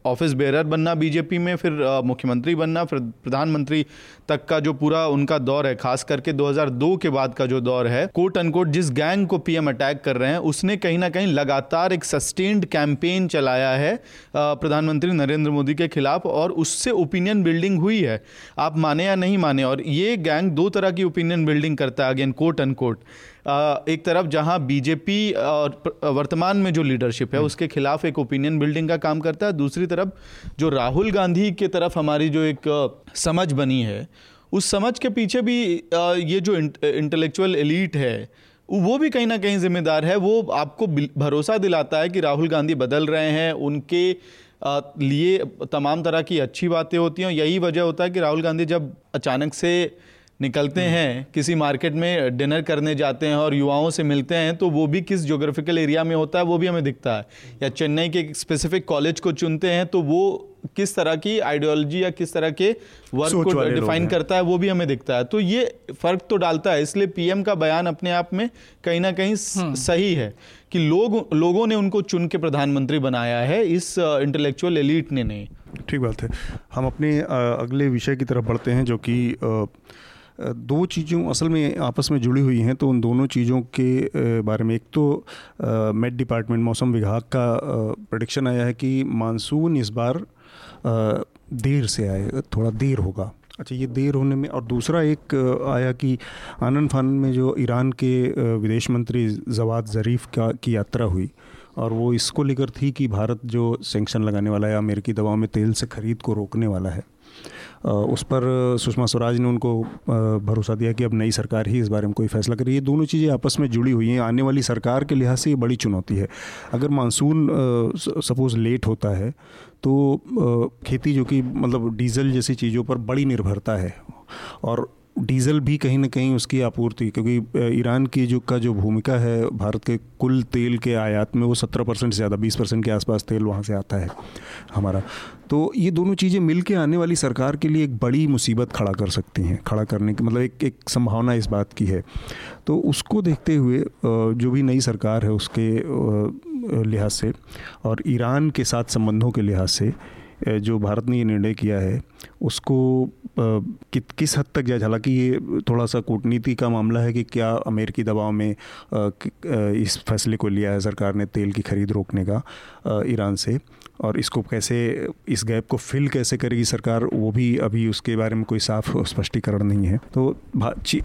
ऑफ़िस बेरर बनना बीजेपी में, फिर मुख्यमंत्री बनना, फिर प्रधानमंत्री तक का जो पूरा उनका दौर है, खास करके 2002 के बाद का जो दौर है कोट अनकोट जिस गैंग को पीएम अटैक कर रहे हैं, उसने कहीं ना कहीं लगातार एक सस्टेन्ड कैंपेन चलाया है प्रधानमंत्री नरेंद्र मोदी के खिलाफ, और उससे ओपिनियन बिल्डिंग हुई है। आप माने या नहीं माने, और ये गैंग दो तरह की ओपिनियन बिल्डिंग करता है अगेन कोट अनकोट एक तरफ़ जहाँ बीजेपी और वर्तमान में जो लीडरशिप है हम्म। उसके खिलाफ एक ओपिनियन बिल्डिंग का काम करता है दूसरी तरफ़ जो राहुल गांधी के तरफ़ हमारी जो एक समझ बनी है उस समझ के पीछे भी ये जो इंटेलेक्चुअल एलीट है वो भी कहीं ना कहीं जिम्मेदार है वो आपको भरोसा दिलाता है कि राहुल गांधी बदल रहे हैं उनके लिए तमाम तरह की अच्छी बातें होती हैं यही वजह होता है कि राहुल गांधी जब अचानक से निकलते हैं किसी मार्केट में डिनर करने जाते हैं और युवाओं से मिलते हैं तो वो भी किस जोग्राफिकल एरिया में होता है वो भी हमें दिखता है। या चेन्नई के स्पेसिफिक कॉलेज को चुनते हैं तो वो किस तरह की आइडियोलॉजी या किस तरह के वर्क को डिफाइन करता है वो भी हमें दिखता है। तो ये फ़र्क तो डालता है इसलिए पीएम का बयान अपने आप में कहीं ना कहीं हम्म। सही है कि लोग लोगों ने उनको चुन के प्रधानमंत्री बनाया है इस इंटेलेक्चुअल एलिट ने नहीं। ठीक बात है। हम अपने अगले विषय की तरफ़ बढ़ते हैं जो कि दो चीज़ों असल में आपस में जुड़ी हुई हैं तो उन दोनों चीज़ों के बारे में। एक तो मेट डिपार्टमेंट मौसम विभाग का प्रडिक्शन आया है कि मानसून इस बार देर से आए, थोड़ा देर होगा। अच्छा ये देर होने में, और दूसरा एक आया कि आनंद फान में जो ईरान के विदेश मंत्री जवाद ज़रीफ़ का, की यात्रा हुई, और वो इसको लेकर थी कि भारत जो सेंक्शन लगाने वाला है, अमेरिकी दवाओं में तेल से ख़रीद को रोकने वाला है। उस पर सुषमा स्वराज ने उनको भरोसा दिया कि अब नई सरकार ही इस बारे में कोई फैसला करे। ये दोनों चीज़ें आपस में जुड़ी हुई हैं। आने वाली सरकार के लिहाज से ये बड़ी चुनौती है। अगर मानसून सपोज़ लेट होता है तो खेती जो कि मतलब डीजल जैसी चीज़ों पर बड़ी निर्भरता है और डीजल भी कहीं ना कहीं उसकी आपूर्ति, क्योंकि ईरान की जो, का जो भूमिका है, भारत के कुल तेल के आयात में वो सत्रह परसेंट से ज़्यादा, बीस परसेंट के आसपास तेल वहाँ से आता है हमारा। तो ये दोनों चीज़ें मिल के आने वाली सरकार के लिए एक बड़ी मुसीबत खड़ा कर सकती हैं खड़ा करने की मतलब एक एक संभावना इस बात की है। तो उसको देखते हुए जो भी नई सरकार है उसके लिहाज से और ईरान के साथ संबंधों के लिहाज से जो भारत ने ये निर्णय किया है उसको कि, किस हद तक जाए हालाँकि ये थोड़ा सा कूटनीति का मामला है कि क्या अमेरिकी दबाव में इस फैसले को लिया है सरकार ने तेल की खरीद रोकने का ईरान से। और इसको कैसे, इस गैप को फिल कैसे करेगी सरकार, वो भी अभी उसके बारे में कोई साफ़ स्पष्टीकरण नहीं है। तो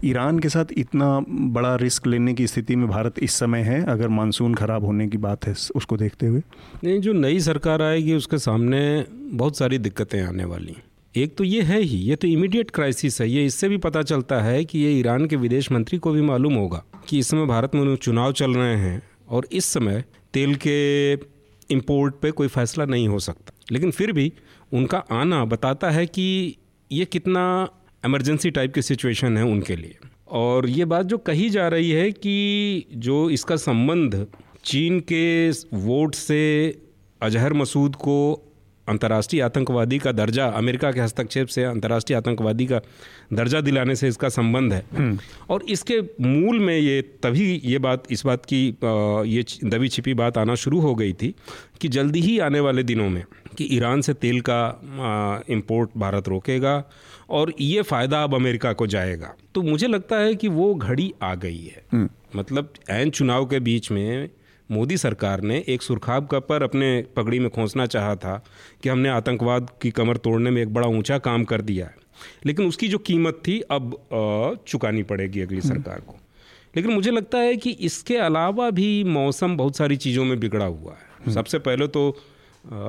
ईरान के साथ इतना बड़ा रिस्क लेने की स्थिति में भारत इस समय है, अगर मानसून ख़राब होने की बात है उसको देखते हुए? नहीं, जो नई सरकार आएगी, उसके सामने बहुत सारी दिक्कतें आने वाली एक तो ये है ही, ये तो इमीडिएट क्राइसिस है, ये इससे भी पता चलता है कि ये ईरान के विदेश मंत्री को भी मालूम होगा कि इस समय भारत में चुनाव चल रहे हैं, और इस समय तेल के इम्पोर्ट पे कोई फ़ैसला नहीं हो सकता। लेकिन फिर भी उनका आना बताता है कि ये कितना एमरजेंसी टाइप की सिचुएशन है उनके लिए। और ये बात जो कही जा रही है कि जो इसका संबंध चीन के वोट से अजहर मसूद को अंतर्राष्ट्रीय आतंकवादी का दर्जा अमेरिका के हस्तक्षेप से अंतर्राष्ट्रीय आतंकवादी का दर्जा दिलाने से इसका संबंध है हम्म। और इसके मूल में ये तभी ये बात इस बात की ये दबी छिपी बात आना शुरू हो गई थी कि जल्दी ही आने वाले दिनों में कि ईरान से तेल का इंपोर्ट भारत रोकेगा और ये फ़ायदा अब अमेरिका को जाएगा तो मुझे लगता है कि वो घड़ी आ गई है हम्म। मतलब एन चुनाव के बीच में मोदी सरकार ने एक सुरखाब का पर अपने पगड़ी में खोसना चाहा था कि हमने आतंकवाद की कमर तोड़ने में एक बड़ा ऊँचा काम कर दिया है लेकिन उसकी जो कीमत थी अब चुकानी पड़ेगी अगली हम्म। सरकार को लेकिन मुझे लगता है कि इसके अलावा भी मौसम बहुत सारी चीज़ों में बिगड़ा हुआ है हम्म। सबसे पहले तो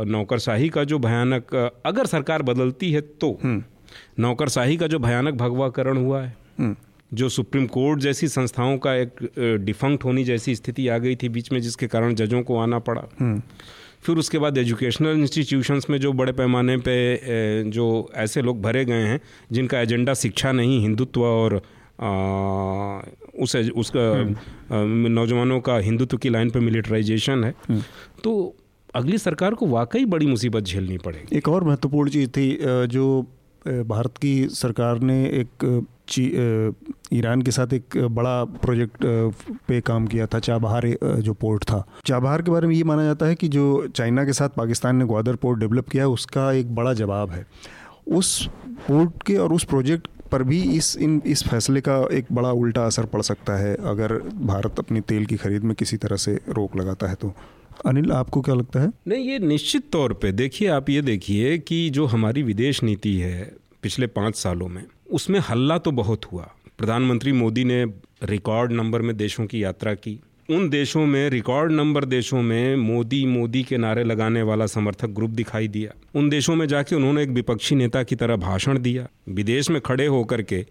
नौकरशाही का जो भयानक अगर सरकार बदलती है तो हम्म। नौकरशाही का जो भयानक भगवाकरण हुआ है जो सुप्रीम कोर्ट जैसी संस्थाओं का एक डिफंक्ट होनी जैसी स्थिति आ गई थी बीच में जिसके कारण जजों को आना पड़ा हम्म। फिर उसके बाद एजुकेशनल इंस्टीट्यूशंस में जो बड़े पैमाने पे जो ऐसे लोग भरे गए हैं जिनका एजेंडा शिक्षा नहीं हिंदुत्व और आ, उस उसका हम्म। नौजवानों का हिंदुत्व की लाइन पे मिलिटराइजेशन है हम्म। तो अगली सरकार को वाकई बड़ी मुसीबत झेलनी पड़ेगी एक और महत्वपूर्ण चीज़ थी जो भारत की सरकार ने एक ईरान के साथ एक बड़ा प्रोजेक्ट पे काम किया था, चाबहार जो पोर्ट था। चाबहार के बारे में ये माना जाता है कि जो चाइना के साथ पाकिस्तान ने ग्वादर पोर्ट डेवलप किया है उसका एक बड़ा जवाब है। उस पोर्ट के और उस प्रोजेक्ट पर भी इस, इन, इस फैसले का एक बड़ा उल्टा असर पड़ सकता है, अगर भारत अपनी तेल की खरीद में किसी तरह से रोक लगाता है तो। अनिल, आपको क्या लगता है? नहीं, ये निश्चित तौर पे देखिए, आप ये देखिए कि जो हमारी विदेश नीति है पिछले पाँच सालों में। उसमें हल्ला तो बहुत हुआ। प्रधानमंत्री मोदी ने रिकॉर्ड नंबर में देशों की यात्रा की। उन देशों में, रिकॉर्ड नंबर देशों में मोदी मोदी के नारे लगाने वाला समर्थक ग्रुप दिखाई दिया। उन देशों में जाके उन्होंने एक विपक्षी नेता की तरह भाषण दिया। विदेश में खड़े होकर के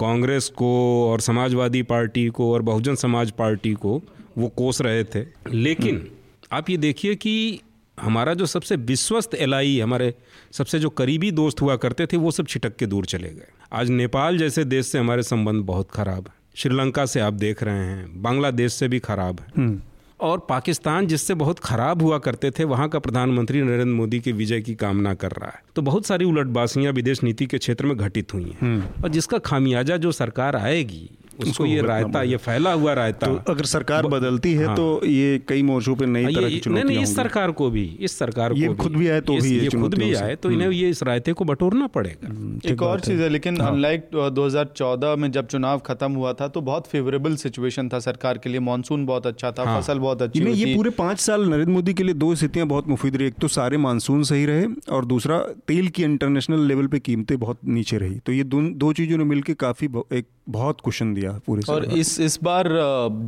कांग्रेस को और समाजवादी पार्टी को और बहुजन समाज पार्टी को वो कोस रहे थे। लेकिन आप ये देखिए कि हमारा जो सबसे विश्वस्त एलाई हमारे सबसे जो करीबी दोस्त हुआ करते थे वो सब छिटक के दूर चले गए। आज नेपाल जैसे देश से हमारे संबंध बहुत खराब है। श्रीलंका से आप देख रहे हैं बांग्लादेश से भी खराब है। हम्म। और पाकिस्तान जिससे बहुत खराब हुआ करते थे वहाँ का प्रधानमंत्री नरेंद्र मोदी के विजय की कामना कर रहा है। तो बहुत सारी उलटबासियाँ विदेश नीति के क्षेत्र में घटित हुई हैं। हम्म। और जिसका खामियाजा जो सरकार आएगी उसको ये रायता ये फैला हुआ रायता। तो अगर सरकार बदलती है हाँ। तो ये कई मोर्चों पे नई हाँ, तरह की नहीं नहीं इस सरकार को भी इस सरकार को खुद भी आए तो भी ये खुद भी आए तो इन्हें हम्म। ये इस रायते को बटोरना पड़ेगा। हम्म, एक और चीज़ है लेकिन अनलाइक हाँ। 2014 में जब चुनाव खत्म हुआ था तो बहुत फेवरेबल सिचुएशन था सरकार के लिए। मानसून बहुत अच्छा था हाँ। फ़सल बहुत अच्छी ये पूरे पाँच साल नरेंद्र मोदी के लिए दो स्थितियाँ बहुत मुफीद रही। एक तो सारे मानसून सही रहे और दूसरा तेल की इंटरनेशनल लेवल पे कीमतें बहुत नीचे रही। तो ये दो चीज़ों ने मिलकर काफ़ी एक बहुत कुशन दिया पूरे और इस इस बार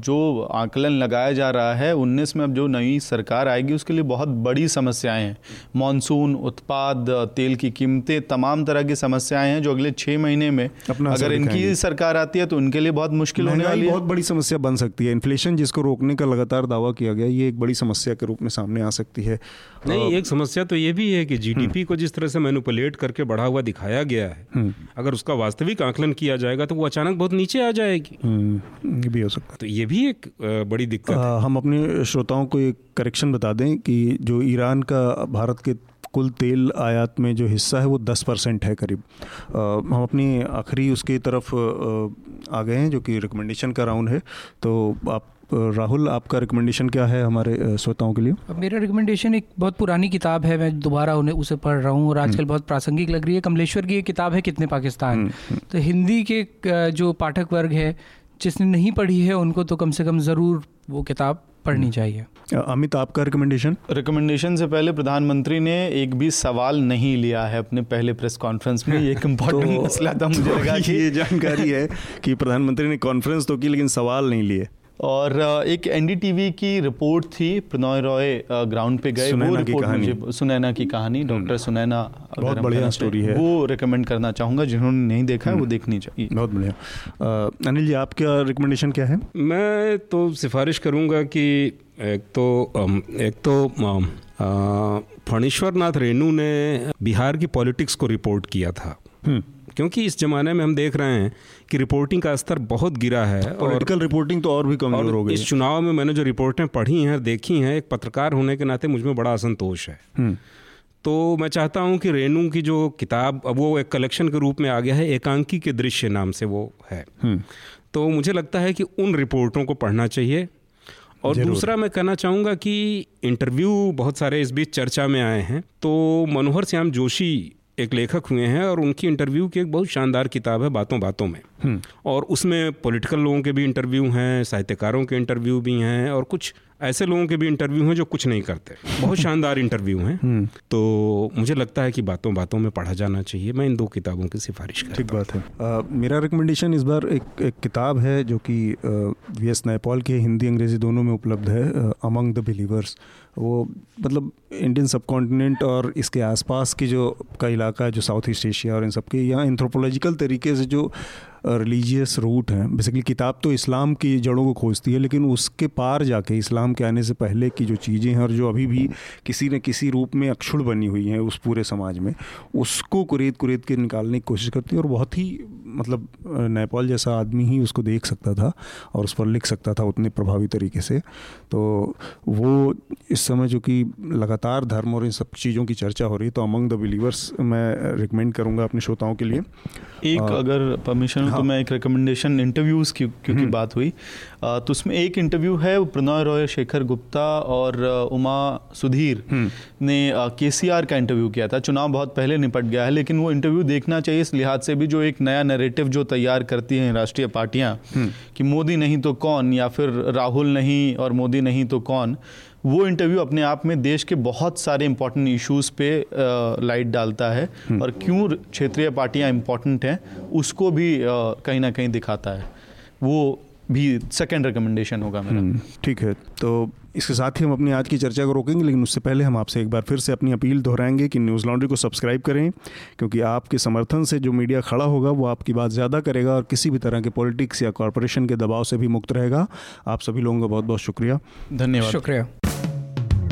जो आकलन लगाया जा रहा है उन्नीस में अब जो नई सरकार आएगी उसके लिए बहुत बड़ी समस्याएँ हैं। मानसून उत्पाद तेल की कीमतें तमाम तरह की समस्याएँ हैं जो अगले छः महीने में अपना अगर इनकी सरकार आती है तो उनके लिए बहुत मुश्किल होने वाली है। बहुत बड़ी समस्या बन सकती है। इन्फ्लेशन जिसको रोकने का लगातार दावा किया गया ये एक बड़ी समस्या के रूप में सामने आ सकती है। नहीं एक समस्या तो ये भी है कि जीडीपी को जिस तरह से मैनुपुलेट करके बढ़ा हुआ दिखाया गया है हम्म। अगर उसका वास्तविक आकलन किया जाएगा तो वो अचानक बहुत नीचे आ जाएगी। हम्म, ये भी हो सकता है। तो ये भी एक बड़ी दिक्कत आ, है हम अपने श्रोताओं को एक करेक्शन बता दें कि जो ईरान का भारत के कुल तेल आयात में जो हिस्सा है वो दस परसेंट है करीब। आ, हम अपनी आखिरी उसकी तरफ़ आ गए हैं जो कि रिकमेंडेशन का राउंड है। तो आप राहुल आपका रिकमेंडेशन क्या है हमारे श्रोताओं के लिए? मेरा रिकमेंडेशन एक बहुत पुरानी किताब है मैं दोबारा उन्हें उसे पढ़ रहा हूँ और आजकल हम्म। बहुत प्रासंगिक लग रही है। कमलेश्वर की एक किताब है कितने पाकिस्तान। हम्म, हम्म। तो हिंदी के जो पाठक वर्ग है जिसने नहीं पढ़ी है उनको तो कम से कम ज़रूर वो किताब पढ़नी चाहिए। अमित आपका रिकमेंडेशन रिकमेंडेशन से पहले प्रधानमंत्री ने एक भी सवाल नहीं लिया है अपने पहले प्रेस कॉन्फ्रेंस में। ये एक इम्पोर्टेंट तो, मसला था मुझे लगा कि ये जानकारी है कि प्रधानमंत्री ने कॉन्फ्रेंस तो की लेकिन सवाल नहीं लिए। और एक एनडीटीवी की रिपोर्ट थी प्रणॉय रॉय ग्राउंड पे गए। वो रिपोर्ट मुझे सुनैना की कहानी हम्म। डॉक्टर सुनैना बहुत बढ़िया स्टोरी है। वो रिकमेंड करना चाहूँगा जिन्होंने नहीं देखा है वो हम्म। देखनी चाहिए। बहुत बढ़िया। अनिल जी आपका रिकमेंडेशन क्या है? मैं तो सिफारिश करूँगा कि एक तो एक तो फणीश्वर नाथ रेणु ने बिहार की पॉलिटिक्स को रिपोर्ट किया था। हम्म। क्योंकि इस जमाने में हम देख रहे हैं कि रिपोर्टिंग का स्तर बहुत गिरा है पॉलिटिकल रिपोर्टिंग तो और भी कमज़ोर हो गई इस चुनाव में मैंने जो रिपोर्टें पढ़ी हैं देखी हैं एक पत्रकार होने के नाते मुझमें बड़ा असंतोष है। हम्म। तो मैं चाहता हूँ कि रेणु की जो किताब अब वो एक कलेक्शन के रूप में आ गया है एकांकी के दृश्य नाम से वो है। हम्म। तो मुझे लगता है कि उन रिपोर्टों को पढ़ना चाहिए। और दूसरा मैं कहना चाहूँगा कि इंटरव्यू बहुत सारे इस बीच चर्चा में आए हैं। तो मनोहर श्याम जोशी एक लेखक हुए हैं और उनकी इंटरव्यू की एक बहुत शानदार किताब है बातों बातों में हम्म। और उसमें पॉलिटिकल लोगों के भी इंटरव्यू हैं साहित्यकारों के इंटरव्यू भी हैं और कुछ ऐसे लोगों के भी इंटरव्यू हैं जो कुछ नहीं करते। बहुत शानदार इंटरव्यू हैं। हम्म। तो मुझे लगता है कि बातों बातों में पढ़ा जाना चाहिए। मैं इन दो किताबों की सिफारिश कर ठीक बात है। आ, मेरा रिकमेंडेशन इस बार एक, एक किताब है जो कि वी एस नैपॉल की हिंदी अंग्रेज़ी दोनों में उपलब्ध है अमंग द बिलीवर्स वो मतलब इंडियन सब कॉन्टिनेंट और इसके आसपास की जो का इलाका है जो साउथ ईस्ट एशिया और इन सब के यहाँ एंथ्रोपोलॉजिकल तरीके से जो रिलीजियस रूट हैं। बेसिकली किताब तो इस्लाम की जड़ों को खोजती है लेकिन उसके पार जाके इस्लाम के आने से पहले की जो चीज़ें हैं और जो अभी भी किसी न किसी रूप में अक्षुण बनी हुई हैं उस पूरे समाज में उसको कुरेद कुरेद के निकालने की कोशिश करती है। और बहुत ही मतलब नेपाल जैसा आदमी ही उसको देख सकता था और उस पर लिख सकता था उतने प्रभावी तरीके से। तो वो इस समय जो कि लगातार धर्म और इन सब चीज़ों की चर्चा हो रही है तो अमंग द बिलीवर्स मैं रिकमेंड करूँगा अपने श्रोताओं के लिए। एक आ, अगर परमिशन हाँ, तो मैं एक रिकमेंडेशन इंटरव्यूज़ की क्योंकि हम्म। बात हुई आ, तो उसमें एक इंटरव्यू है प्रणय रॉय शेखर गुप्ता और उमा सुधीर हम्म। ने के का इंटरव्यू किया था चुनाव बहुत पहले निपट गया है लेकिन वो इंटरव्यू देखना चाहिए इस लिहाज से भी जो एक नया नरेटिव जो तैयार करती हैं राष्ट्रीय पार्टियाँ हम्म। कि मोदी नहीं तो कौन या फिर राहुल नहीं और मोदी नहीं तो कौन वो इंटरव्यू अपने आप में देश के बहुत सारे इंपॉर्टेंट इश्यूज़ पे लाइट डालता है हम्म। और क्यों क्षेत्रीय पार्टियाँ इंपॉर्टेंट हैं उसको भी कहीं ना कहीं दिखाता है। वो भी सेकेंड रिकमेंडेशन होगा मेरा। हम्म, ठीक है तो इसके साथ ही हम अपनी आज की चर्चा को रोकेंगे लेकिन उससे पहले हम आपसे एक बार फिर से अपनी अपील दोहराएँगे कि न्यूज़ लॉन्ड्री को सब्सक्राइब करें क्योंकि आपके समर्थन से जो मीडिया खड़ा होगा वो आपकी बात ज़्यादा करेगा और किसी भी तरह के पॉलिटिक्स या कॉरपोरेशन के दबाव से भी मुक्त रहेगा। आप सभी लोगों का बहुत बहुत शुक्रिया। धन्यवाद। शुक्रिया।